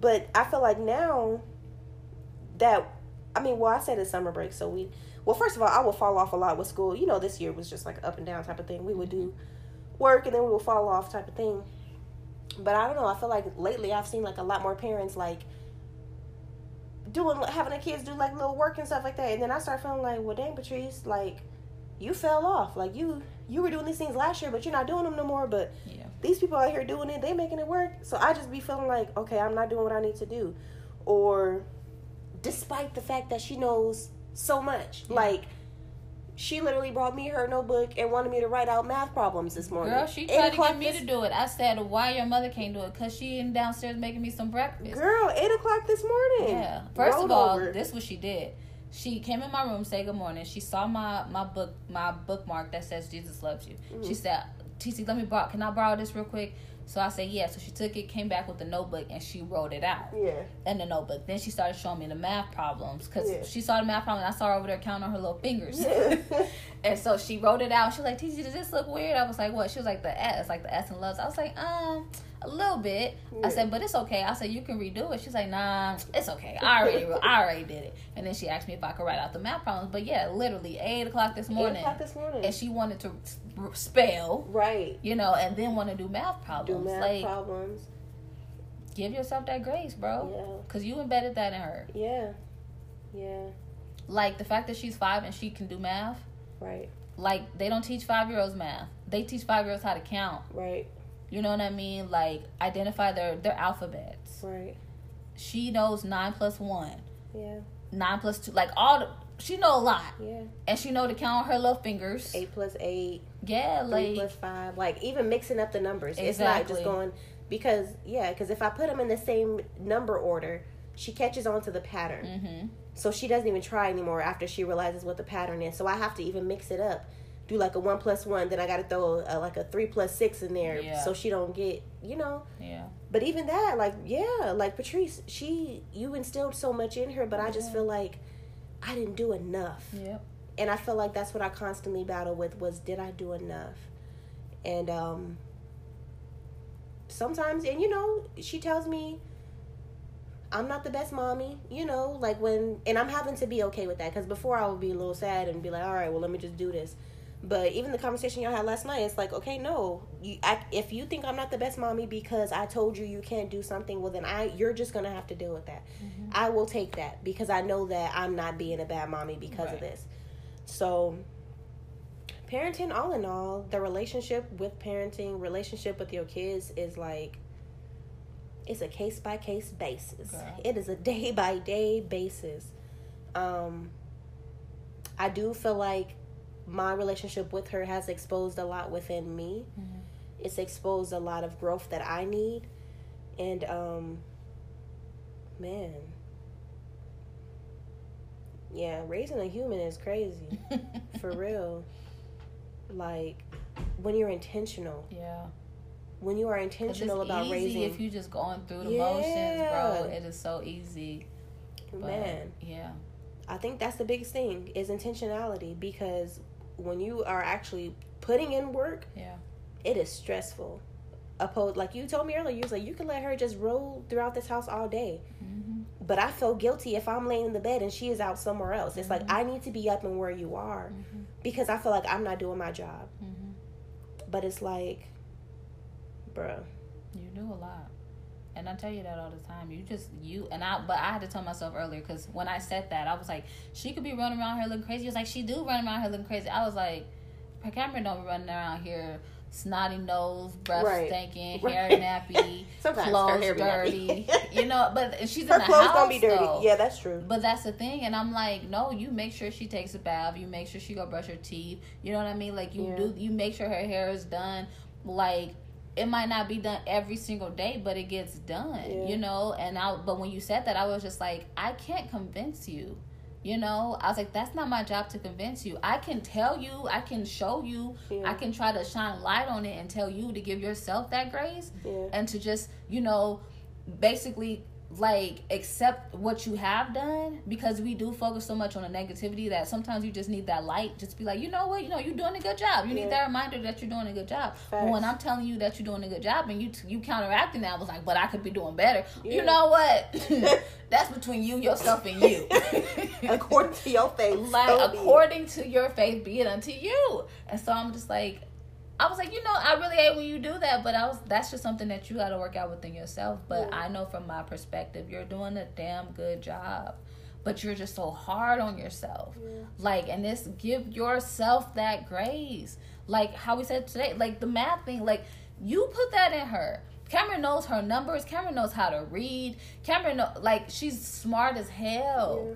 but i feel like now that I mean, well, I said it's summer break, so we. Well, first of all, I will fall off a lot with school. You know, this year was just like up and down type of thing. We would do work and then we would fall off type of thing. But I don't know. I feel like lately I've seen like a lot more parents like doing having the kids do like little work and stuff like that. And then I start feeling like, well, dang, Patrice, like you fell off. Like you you were doing these things last year, but you're not doing them no more. But yeah. these people out here doing it, they making it work. So I just be feeling like, okay, I'm not doing what I need to do, or despite the fact that she knows so much. Yeah. Like she literally brought me her notebook and wanted me to write out math problems this morning. Girl, she tried to get me this... to do it. I said, "Why your mother can't do it? Cause she in downstairs making me some breakfast." Girl, eight o'clock this morning. Yeah. First Rolled of all, over. this what she did. She came in my room, say good morning. She saw my my book my bookmark that says Jesus loves you. Mm-hmm. She said, "TC, let me borrow. Can I borrow this real quick?" So I said, yeah. So she took it, came back with the notebook, and she wrote it out. Yeah. In the notebook. Then she started showing me the math problems because yeah. she saw the math problem, and I saw her over there counting on her little fingers. Yeah. and so she wrote it out. She was like, TC, does this look weird? I was like, what? She was like, the S, like the S and loves. I was like, um, a little bit. Yeah. I said, but it's okay. I said, you can redo it. She's like, nah, it's okay. I already, I already did it. And then she asked me if I could write out the math problems. But yeah, literally eight o'clock this morning. Eight o'clock this morning. And she wanted to spell. Right. You know, and then want to do math problems. Do math like, problems. Give yourself that grace, bro. Yeah. Because you embedded that in her. Yeah. Yeah. Like the fact that she's five and she can do math. Right. Like they don't teach five year olds math. They teach five year olds how to count. Right. You know what I mean? Like identify their their alphabets. Right. She knows nine plus one. Yeah. Nine plus two. Like all the she know a lot. Yeah. And she know to count her little fingers. Eight plus eight. Yeah, like three plus five. Like even mixing up the numbers. Exactly. It's not just going because yeah, because if I put them in the same number order, she catches on to the pattern. Mm-hmm. So she doesn't even try anymore after she realizes what the pattern is. So I have to even mix it up. Do like a one plus one, then I got to throw a, like a three plus six in there, yeah. so she don't get, you know. Yeah. But even that, like, yeah, like Patrice, she, you instilled so much in her, but yeah. I just feel like I didn't do enough. Yep. And I feel like that's what I constantly battle with was did I do enough? And um sometimes and you know, she tells me I'm not the best mommy, you know, like when and I'm having to be okay with that cuz before I would be a little sad and be like, "All right, well, let me just do this." But even the conversation y'all had last night, it's like, okay, no, you, I, if you think I'm not the best mommy because I told you you can't do something, well then I, you're just gonna have to deal with that. Mm-hmm. I will take that because I know that I'm not being a bad mommy because right. of this. So, parenting, all in all, the relationship with parenting, relationship with your kids is like, it's a case by case basis. Girl. It is a day by day basis. Um, I do feel like my relationship with her has exposed a lot within me. Mm-hmm. It's exposed a lot of growth that I need. And um man. Yeah, raising a human is crazy. for real. Like when you're intentional. Yeah. When you are intentional about raising if you just going through the yeah. motions, bro, it is so easy. But, man. Yeah. I think that's the biggest thing is intentionality because when you are actually putting in work, yeah, it is stressful. Opposed, like you told me earlier, you was like you can let her just roll throughout this house all day. Mm-hmm. But I feel guilty if I'm laying in the bed and she is out somewhere else. It's mm-hmm. like I need to be up and where you are mm-hmm. because I feel like I'm not doing my job. Mm-hmm. But it's like, bruh, you do a lot. And I tell you that all the time. You just you and I, but I had to tell myself earlier because when I said that, I was like, she could be running around here looking crazy. It's like she do run around here looking crazy. I was like, Cameron don't be running around here snotty nose, breath right. stinking, right. hair nappy, clothes dirty. you know, but she's her in the clothes house. gonna be dirty. Though. Yeah, that's true. But that's the thing, and I'm like, no, you make sure she takes a bath. You make sure she go brush her teeth. You know what I mean? Like you yeah. do. You make sure her hair is done. Like it might not be done every single day, but it gets done, Yeah. you know. And I, but when you said that, I was just like, I can't convince you, you know. I was like, that's not my job to convince you. I can tell you, I can show you, Yeah. I can try to shine light on it and tell you to give yourself that grace Yeah. and to just, you know, basically like accept what you have done because we do focus so much on the negativity that sometimes you just need that light. Just be like you know what? You know you're doing a good job. You Yeah. need that reminder that you're doing a good job. But when i'm telling you that you're doing a good job and you you counteracting that I was like but i could be doing better. Yeah. you know what? That's between you yourself and you. According to your faith. like according to your faith be it unto you. And so i'm just like i was like you know i really hate when you do that but i was that's just something that you got to work out within yourself but Yeah. i know from my perspective you're doing a damn good job but you're just so hard on yourself Yeah. like and this give yourself that grace like how we said today like the math thing like you put that in her Cameron knows her numbers. Cameron knows how to read. Cameron, know, like, she's smart as hell.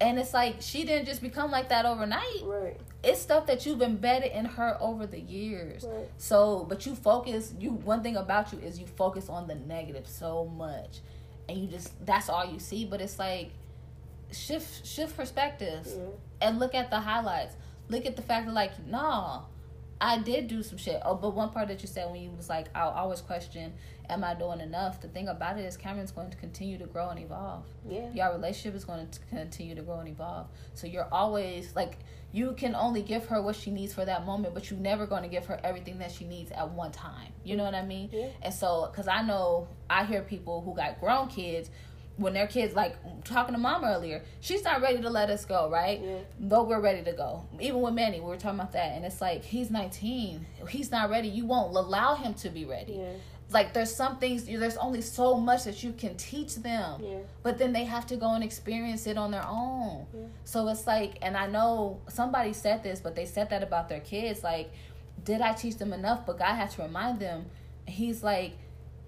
And it's like she didn't just become like that overnight. Right. It's stuff that you've embedded in her over the years. Right. So, but you focus. You one thing about you is you focus on the negative so much, and you just that's all you see. But it's like shift shift perspectives Yeah. and look at the highlights. Look at the fact that like, nah, I did do some shit. Oh, but one part that you said when you was like, I'll always question, am I doing enough? The thing about it is Cameron's going to continue to grow and evolve Yeah. your relationship is going to continue to grow and evolve. So you're always like you can only give her what she needs for that moment, but you're never going to give her everything that she needs at one time. You know what I mean? Yeah. And so, because I know I hear people who got grown kids when their kids like talking to mom earlier, she's not ready to let us go, right? Yeah. Though we're ready to go. Even with Manny, we were talking about that, and it's like he's 19, he's not ready. You won't allow him to be ready Yeah. like there's some things there's only so much that you can teach them Yeah. but then they have to go and experience it on their own so it's like and i know somebody said this but they said that about their kids like did i teach them enough but god had to remind them he's like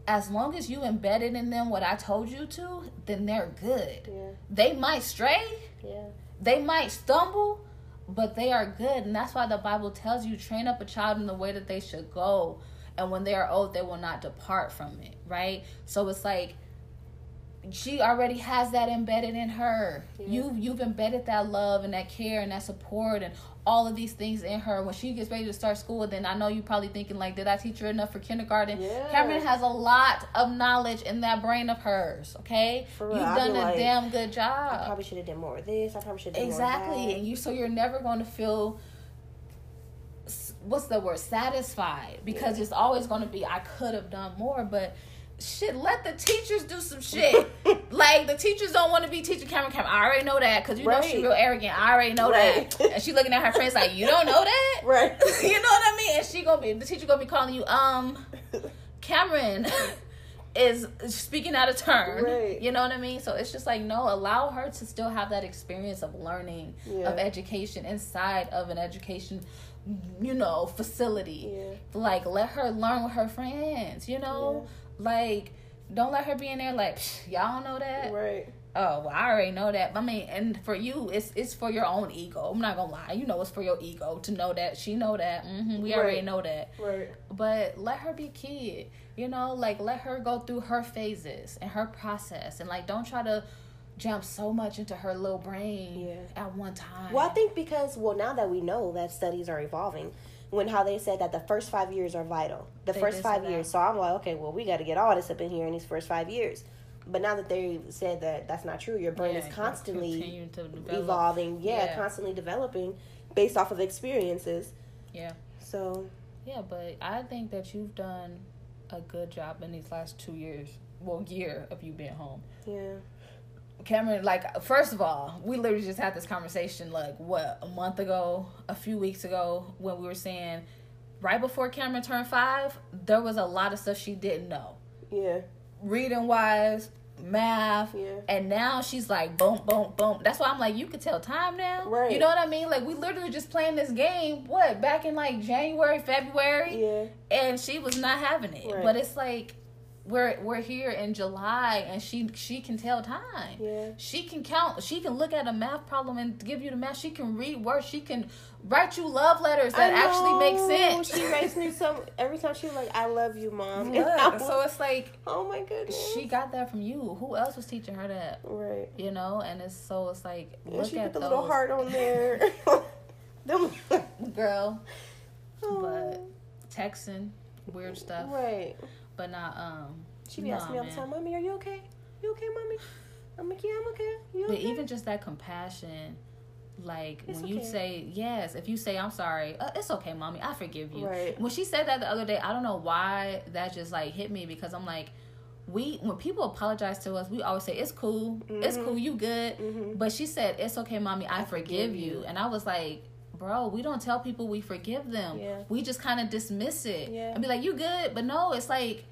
as long as you embedded in them what i told you to then they're good Yeah. they might stray Yeah. they might stumble, but they are good. And that's why the Bible tells you train up a child in the way that they should go. And when they are old, they will not depart from it, right? So it's like she already has that embedded in her. Yeah. You you've embedded that love and that care and that support and all of these things in her. When she gets ready to start school, then I know you're probably thinking like, did I teach her enough for kindergarten? Yeah. Cameron has a lot of knowledge in that brain of hers. Okay, For real, you've done a like, damn good job. I probably should have done more of this. I probably should have done Exactly, more of and you so you're never going to feel what's the word satisfied because it's always going to be I could have done more, but shit, let the teachers do some shit. like the teachers don't want to be teaching Cameron Cameron. I already know that because you know she real arrogant. I already know Right. that, and she looking at her friends like you don't know that. Right. you know what I mean? And she gonna be the teacher gonna be calling you um Cameron is speaking out of turn. Right. You know what I mean? So it's just like no, allow her to still have that experience of learning, Yeah. of education inside of an education, you know, facility. Yeah. Like let her learn with her friends. You know, like don't let her be in there like "Psh, y'all don't know that. Right. Oh, well, I already know that. I mean, and for you, it's it's for your own ego. I'm not gonna lie. You know, it's for your ego to know that she know that. hmm we already know that. Right. But let her be kid. You know, like let her go through her phases and her process, and like don't try to jump so much into her little brain Yeah. at one time. Well, I think because well now that we know that studies are evolving, when how they said that the first five years are vital, the They first five years. So I'm like, okay, well we got to get all this up in here in these first five years. But now that they said that that's not true, your brain Yeah, is constantly evolving. Yeah, Yeah. constantly developing based off of experiences. Yeah. So Yeah, but I think that you've done a good job in these last two years. Well, year of you being home. yeah, Cameron, like, first of all, we literally just had this conversation, like, what, a month ago, a few weeks ago, when we were saying, right before Cameron turned five, there was a lot of stuff she didn't know. yeah, Reading wise, math. Yeah. And now she's like, boom, boom, boom. That's why I'm like, you could tell time now. Right. You know what I mean? Like, we literally just playing this game, what, back in like January, February? yeah, and she was not having it. Right. But it's like we're we're here in July and she she can tell time. Yeah. She can count. She can look at a math problem and give you the math. She can read words. She can write you love letters that actually make sense. She writes me some every time she like, "I love you, mom." So it's like oh my goodness. she got that from you. Who else was teaching her that? right. You know, and it's so it's like And look she at put the those little heart on there. Girl, Oh. but texting weird stuff, Right. But not um. She be nah, asking me all the time, "Mommy, are you okay? You okay, mommy?" I'm like, "Yeah, I'm okay. You okay?" But even just that compassion, like It's when you okay. say yes, if you say I'm sorry, uh, it's okay, mommy, I forgive you. Right. When she said that the other day, I don't know why that just like hit me because I'm like, we when people apologize to us, we always say it's cool, it's Mhm. cool, you good. Mhm. But she said it's okay, mommy, I, forgive, forgive you. you. and I was like. Bro, we don't tell people we forgive them. Yeah. We just kind of dismiss it Yeah. and be like, "You good?" But no, it's like,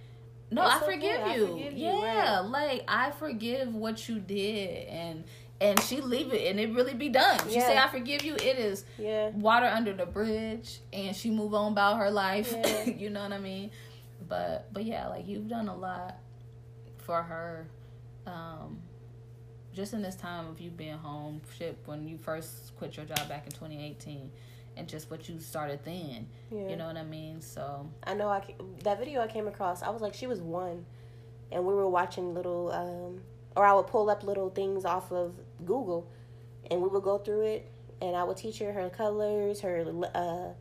no, It's I okay, forgive I you. forgive you, yeah, right. like I forgive what you did, and and she leave it, and it really be done. She Yeah. say, "I forgive you." It is Yeah. water under the bridge, and she move on about her life. Yeah. you know what I mean? But but yeah, like you've done a lot for her. Um, just in this time of you being home, shit, when you first quit your job back in 2018, and just what you started then. Yeah. You know what I mean? So I know. I that video I came across. I was like, she was one, and we were watching little, um, or I would pull up little things off of Google, and we would go through it, and I would teach her her colors, her uh,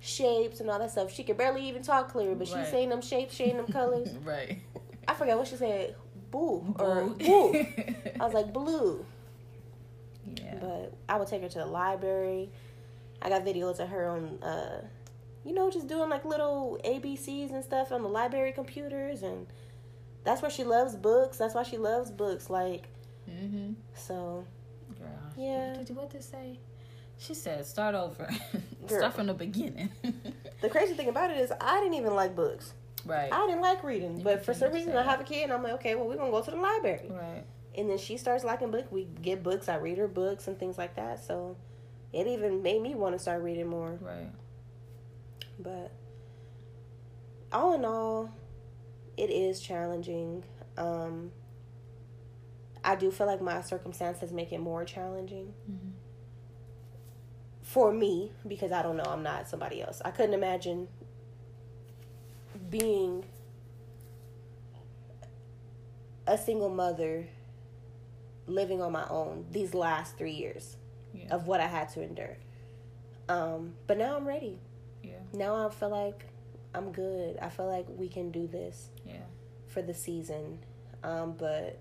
shapes, and all that stuff. She could barely even talk clear, but Right. she's saying them shapes, saying them colors. right. I forgot what she said. Boo or Boo. I was like blue. yeah. But I would take her to the library. I got videos of her on, uh, you know, just doing like little ABCs and stuff on the library computers, and that's where she loves books. That's why she loves books. Like, Mm-hmm. so Girl. Yeah. What did, what did say? She said, start over. Start from the beginning. the crazy thing about it is, I didn't even like books. Right. I didn't like reading, You but for some reason, I have a kid, and I'm like, okay, well, we're gonna go to the library. right. And then she starts liking books. We get books. I read her books and things like that. So it even made me want to start reading more. Right. But all in all, it is challenging. Um, I do feel like my circumstances make it more challenging Mhm. for me because I don't know. I'm not somebody else. I couldn't imagine being a single mother living on my own these last three years Yeah. of what I had to endure. Um, but now I'm ready. Yeah. now I feel like I'm good. I feel like we can do this Yeah. for the season. Um, but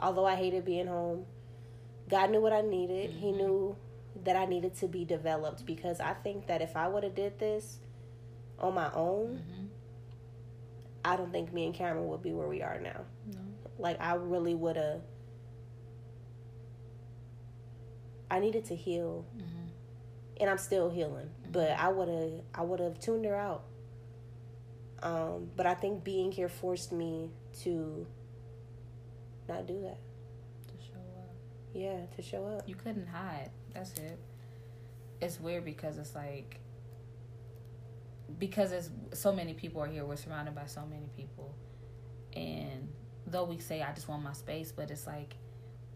although I hated being home, God knew what I needed. He Mhm. knew that I needed to be developed because I think that if I would have did this on my own, Mm-hmm. I don't think me and Cameron would be where we are now. No. Like I really would have. I needed to heal, Mm-hmm. and I'm still healing. But I would have, I would have tuned her out. Um, but I think being here forced me to not do that. To show up. Yeah, to show up. You couldn't hide. That's it. It's weird because it's like because it's so many people are here. We're surrounded by so many people, and though we say I just want my space, but it's like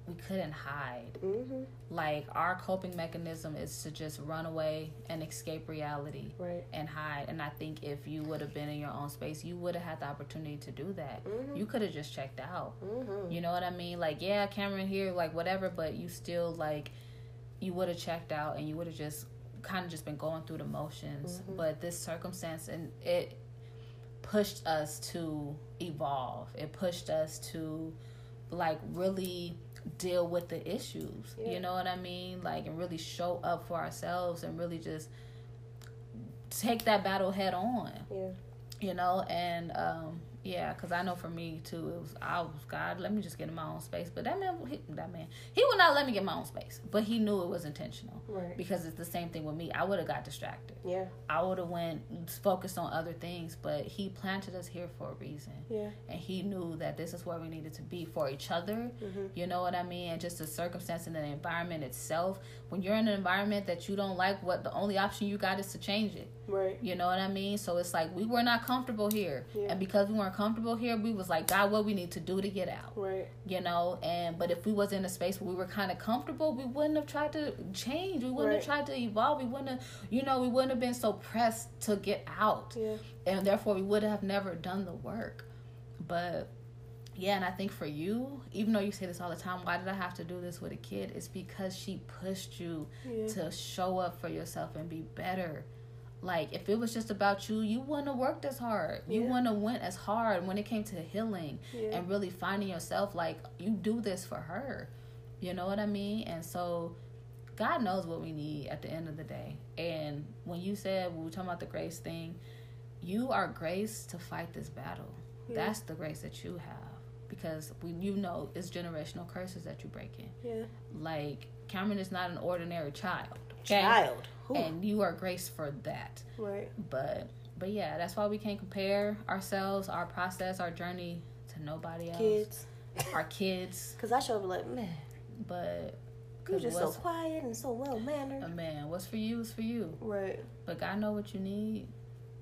we couldn't hide. hmm Like our coping mechanism is to just run away and escape reality Right. and hide. And I think if you would have been in your own space, you would have had the opportunity to do that. Mhm. You could have just checked out. hmm You know what I mean? Like, yeah, Cameron here, like whatever, but you still like you would have checked out and you would have just kind of just been going through the motions. Mhm. But this circumstance and it pushed us to evolve. It pushed us to like really deal with the issues. Yeah. You know what I mean? Like and really show up for ourselves and really just take that battle head on Yeah. you know and um yeah because i know for me too it was i was god let me just get in my own space but that man he, that man he would not let me get my own space but he knew it was intentional Right. because it's the same thing with me i would have got distracted Yeah. i would have went focused on other things but he planted us here for a reason Yeah. and he knew that this is where we needed to be for each other hmm you know what I mean? And just the circumstance and the environment itself. When you're in an environment that you don't like, what the only option you got is to change it. Right. You know what I mean? So it's like we were not comfortable here. Yeah. And because we weren't comfortable here, we was like, God, what we need to do to get out. Right. You know, and but if we was in a space where we were kind of comfortable, we wouldn't have tried to change. We wouldn't Right. have tried to evolve. We wouldn't have, you know, we wouldn't have been so pressed to get out. Yeah. And therefore we would have never done the work. But yeah, and I think for you, even though you say this all the time, why did I have to do this with a kid? It's because she pushed you Yeah. to show up for yourself and be better. Like if it was just about you, you wouldn't have worked as hard. You Yeah. wouldn't have went as hard when it came to healing Yeah. and really finding yourself. Like you do this for her. You know what I mean? And so God knows what we need at the end of the day. And when you said when we were talking about the grace thing, you are grace to fight this battle. Yeah. That's the grace that you have. Because we you know it's generational curses that you're breaking. Yeah. Like Cameron is not an ordinary child. Okay? Child. Whew. And you are grace for that. right. But but yeah, that's why we can't compare ourselves, our process, our journey to nobody else. Kids. Our kids. Cause I should be like, man, But you're just so quiet and so well mannered. uh, man, what's for you is for you. right. But God know what you need.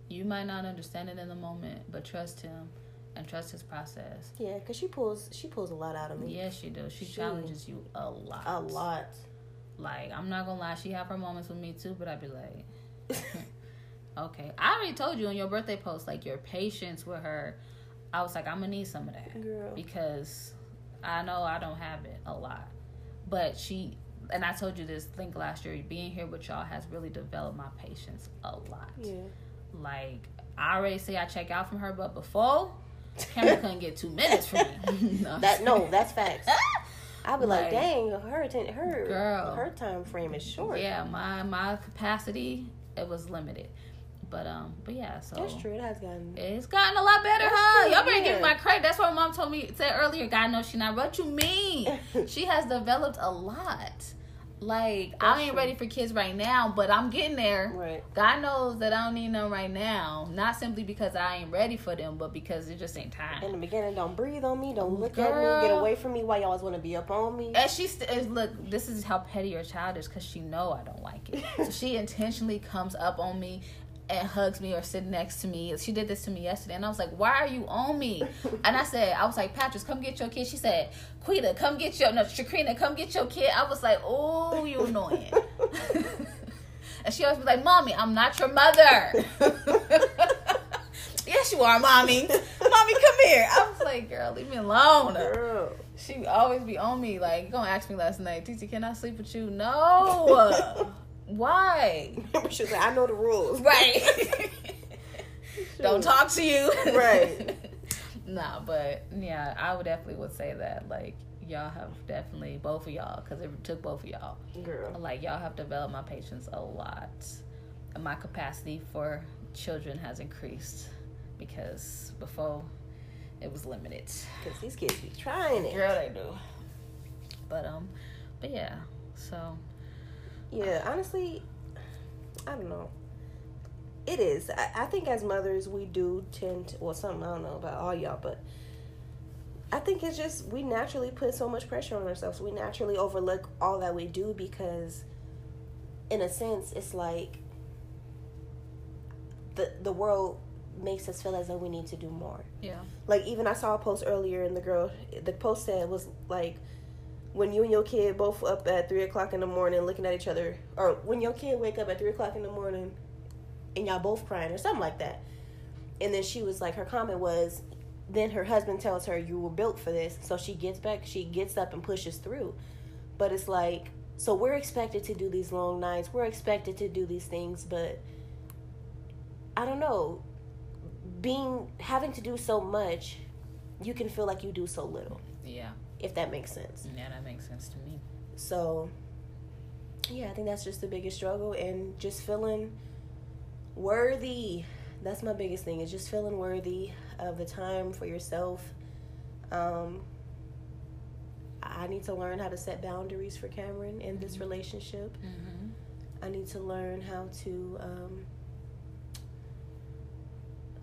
You might not understand it in the moment, but trust him and trust his process. Yeah, cause she pulls she pulls a lot out of me. Yes, she does. She She- challenges you a lot. A lot. Like, I'm not gonna lie, she have her moments with me too, but I'd be like, okay. I already told you on your birthday post, like your patience with her. I was like, I'm gonna need some of that Girl. because I know I don't have it a lot. But she, and I told you this, think last year, being here with y'all has really developed my patience a lot. Yeah. Like, I already say I check out from her, but before, Cameron couldn't get two minutes from me. No, That no, that's facts. Ah! I'll be like, Like, dang, her atten- her girl. her time frame is short. Yeah, my my capacity it was limited, but um, but yeah, so That's true. It has gotten. It's gotten a lot better, huh? true, Y'all better yeah. give me my credit. That's what mom told me said earlier. God knows she not. What you mean? she has developed a lot. Like I ain't true. ready for kids right now, but I'm getting there. Right. God knows that I don't need them right now. Not simply because I ain't ready for them, but because it just ain't time. In the beginning, don't breathe on me. Don't look at me. Get away from me. Why y'all always want to be up on me? And she st- look. This is how petty your child is because she know I don't like it. so she intentionally comes up on me and hugs me or sit next to me. She did this to me yesterday, and I was like, "Why are you on me?" And I said, "I was like, Patrick, come get your kid." She said, "Quita, come get your no, Shakrina, come get your kid." I was like, "Oh, you annoying." and she always be like, "Mommy, I'm not your mother." yes, you are, mommy. mommy, come here. I was like, "Girl, leave me alone." Girl. She always be on me. Like, gonna ask me last night, Titi, can I sleep with you? No. Why? she was like, I know the rules. Right. Don't talk to you. Right. nah, but yeah, I would definitely would say that. Like, y'all have definitely both of y'all, because it took both of y'all. Girl. Like, y'all have developed my patience a lot. My capacity for children has increased because before it was limited. Because these kids be trying it. Girl, they do. But um, but yeah. So Yeah, honestly, I don't know. It is. I, I think as mothers, we do tend to, well, something I don't know about all y'all, but I think it's just we naturally put so much pressure on ourselves. We naturally overlook all that we do because, in a sense, it's like the the world makes us feel as though we need to do more. yeah, Like even I saw a post earlier, and the girl, the post said was like, when you and your kid both up at three o'clock in the morning looking at each other, or when your kid wake up at three o'clock in the morning, and y'all both crying or something like that. And then she was like, her comment was, then her husband tells her you were built for this, so she gets back, she gets up and pushes through. But it's like, so we're expected to do these long nights, we're expected to do these things, but I don't know being having to do so much, you can feel like you do so little, yeah, if that makes sense. yeah. That makes sense to me. So, yeah, I think that's just the biggest struggle, and just feeling worthy. That's my biggest thing is just feeling worthy of the time for yourself. Um, I need to learn how to set boundaries for Cameron in this relationship. Mm-hmm. I need to learn how to. Um,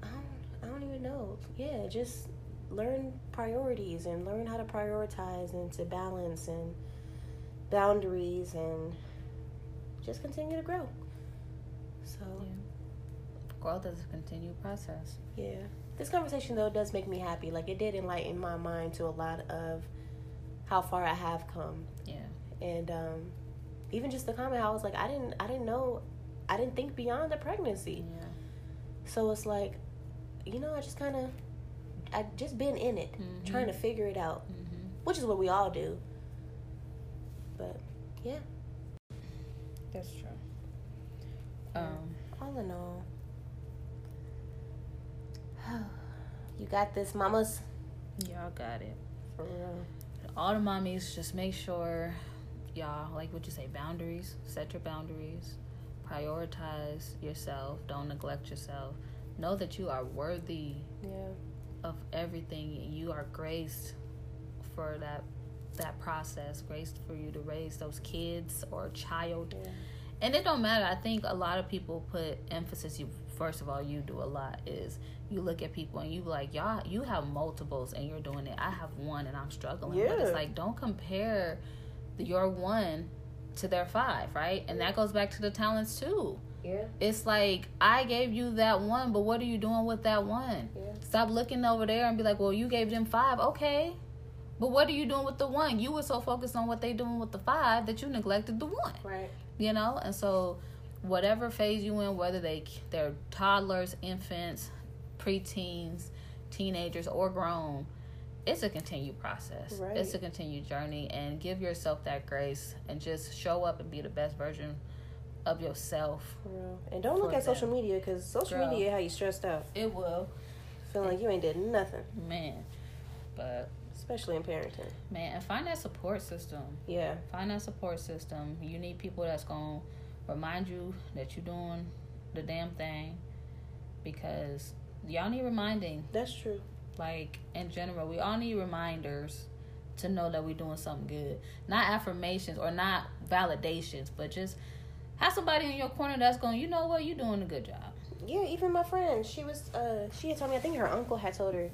I don't, I don't even know. Yeah, just learn priorities and learn how to prioritize and to balance and boundaries and just continue to grow. So growth is a continued process. Yeah. This conversation though does make me happy. Like it did enlighten my mind to a lot of how far I have come. Yeah. And um even just the comment how I was like I didn't I didn't know I didn't think beyond the pregnancy. Yeah. So it's like you know, I just kind of I just been in it, Mhm. trying to figure it out, hmm which is what we all do. But yeah, That's true. Um, all in all, you got this, mamas. y'all got it. For real. All the mommies, just make sure y'all like what you say. Boundaries. Set your boundaries. Prioritize yourself. Don't neglect yourself. Know that you are worthy Yeah. Of everything. and You are graced for that that process. Graced for you to raise those kids or child. Yeah. and it don't matter. I think a lot of people put emphasis. You first of all, you do a lot. Is you look at people and you like, y'all, you have multiples and you're doing it. I have one and I'm struggling. yeah. But it's like don't compare your one to their five, right? And that goes back to the talents too. Yeah. It's like I gave you that one, but what are you doing with that one? Yeah. Stop looking over there and be like, well, you gave them five, okay. But what are you doing with the one? You were so focused on what they doing with the five that you neglected the one Right. you know and so whatever phase you in whether they they're toddlers infants preteens teenagers or grown it's a continued process Right. it's a continued journey and give yourself that grace and just show up and be the best version of yourself And don't look at social media because social Girl. media how you stressed out, it will feeling like you ain't did nothing, man but especially in parenting. man and find that support system Yeah. find that support system. You need people that's gonna remind you that you're doing the damn thing because y'all need reminding. That's true. Like in general, we all need reminders to know that we're doing something good. Not affirmations or not validations, but just have somebody in your corner that's going, you know what, you're doing a good job. Yeah, even my friend, she was uh she had told me I think her uncle had told her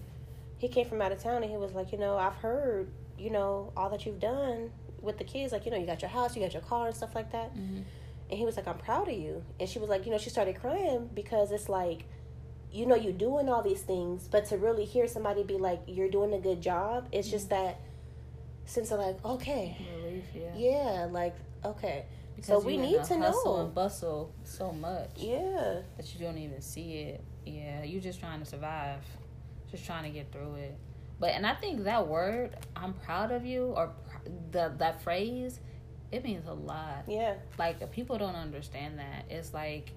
he came from out of town and he was like, you know, I've heard, you know, all that you've done with the kids, like, you know, you got your house, you got your car and stuff like that. Mm-hmm. And he was like, I'm proud of you. And she was like, you know, she started crying because it's like, you know, you're doing all these things, but to really hear somebody be like, you're doing a good job, it's just that sense of like, okay, Relief, yeah. yeah, like, okay. Because So we need to hustle know. and bustle so much. Yeah. that you don't even see it. Yeah, you just trying to survive, just trying to get through it. But and I think that word, "I'm proud of you," or pr- the that phrase, it means a lot. Yeah. Like people don't understand that. It's like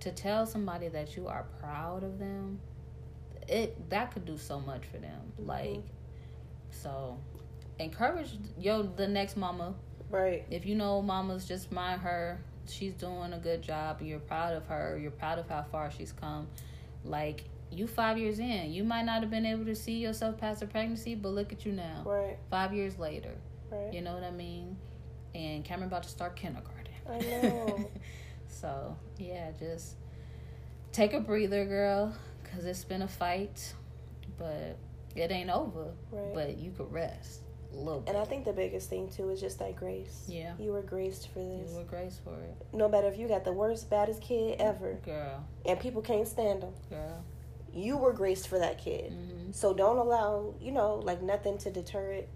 to tell somebody that you are proud of them. It that could do so much for them. Mhm. Like, so encourage yo the next mama Right. if you know mama's just mind her she's doing a good job you're proud of her you're proud of how far she's come like you five years in you might not have been able to see yourself past a pregnancy but look at you now Right. five years later Right. you know what i mean and cameron about to start kindergarten I know. so yeah just take a breather girl because it's been a fight but it ain't over Right. but you could rest little bit And I think the biggest thing too is just that grace. Yeah. You were graced for this. you were grace for it No matter if you got the worst, baddest kid ever, girl and people can't stand them, girl you were graced for that kid. hmm So don't allow, you know, like nothing to deter it.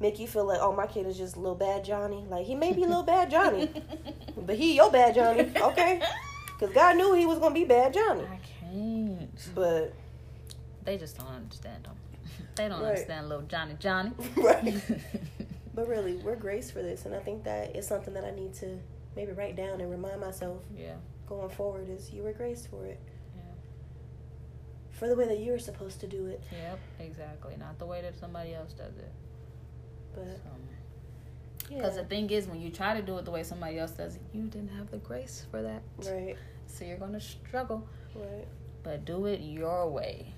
Make you feel like, oh, my kid is just a little bad Johnny. Like he may be a little bad Johnny, but he your bad Johnny, okay? Because God knew he was gonna be bad Johnny. I can't. But They just don't understand them. They don't Right. understand little Johnny Johnny. right. But really, we're graced for this, and I think that is something that I need to maybe write down and remind myself yeah. going forward. Is you were graced for it, Yeah. for the way that you were supposed to do it. Yep. Exactly. Not the way that somebody else does it. But yeah, Because the thing is, when you try to do it the way somebody else does it, you didn't have the grace for that. right, So you're gonna struggle. right. But do it your way.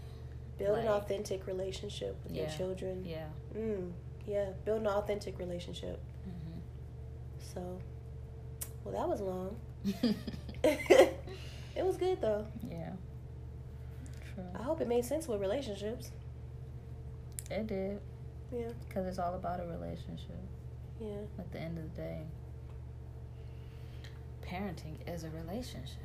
Build an authentic relationship with your children. Yeah. Mm, yeah, build an authentic relationship. hmm So, well, that was long. it was good though. yeah. True. I hope it made sense with relationships. It did. Yeah, Because it's all about a relationship. yeah, At the end of the day, parenting is a relationship.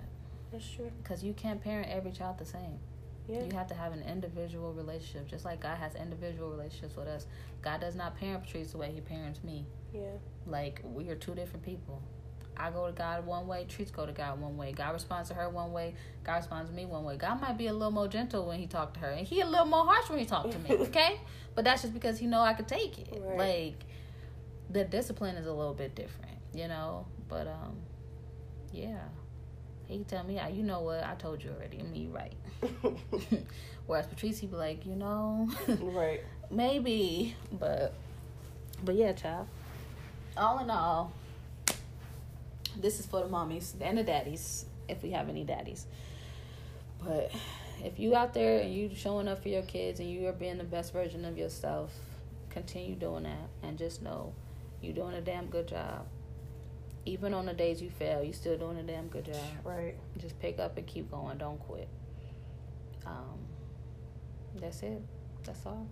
That's true. Because you can't parent every child the same. Yeah. You have to have an individual relationship, just like God has individual relationships with us. God does not parent Patrice the way He parents me. Yeah. Like we are two different people. I go to God one way, Treats go to God one way. God responds to her one way, God responds to me one way. God might be a little more gentle when he talked to her, and he a little more harsh when he talked to me. Okay, but that's just because he know I could take it. Right. Like the discipline is a little bit different, you know. But um, yeah, he tell me, ah, you know what? I told you already. I mean, right. Whereas Patrice, he be like, you know, right, maybe, but but yeah, child. All in all this is for the mommies and the daddies, if we have any daddies. But if you out there and you showing up for your kids and you are being the best version of yourself, continue doing that and just know you're doing a damn good job. Even on the days you fail, you're still doing a damn good job. Right. Just pick up and keep going. Don't quit. Um, that's it. That's all.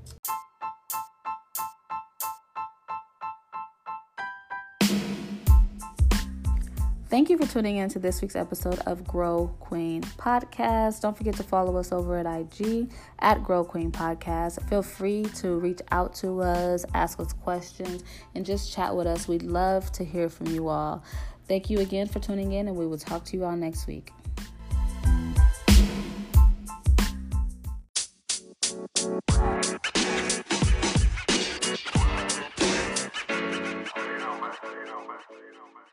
Thank you for tuning in to this week's episode of Grow Queen Podcast. Don't forget to follow us over at IG at Grow Queen Podcast. Feel free to reach out to us, ask us questions, and just chat with us. We'd love to hear from you all. Thank you again for tuning in, and we will talk to you all next week. you know, man.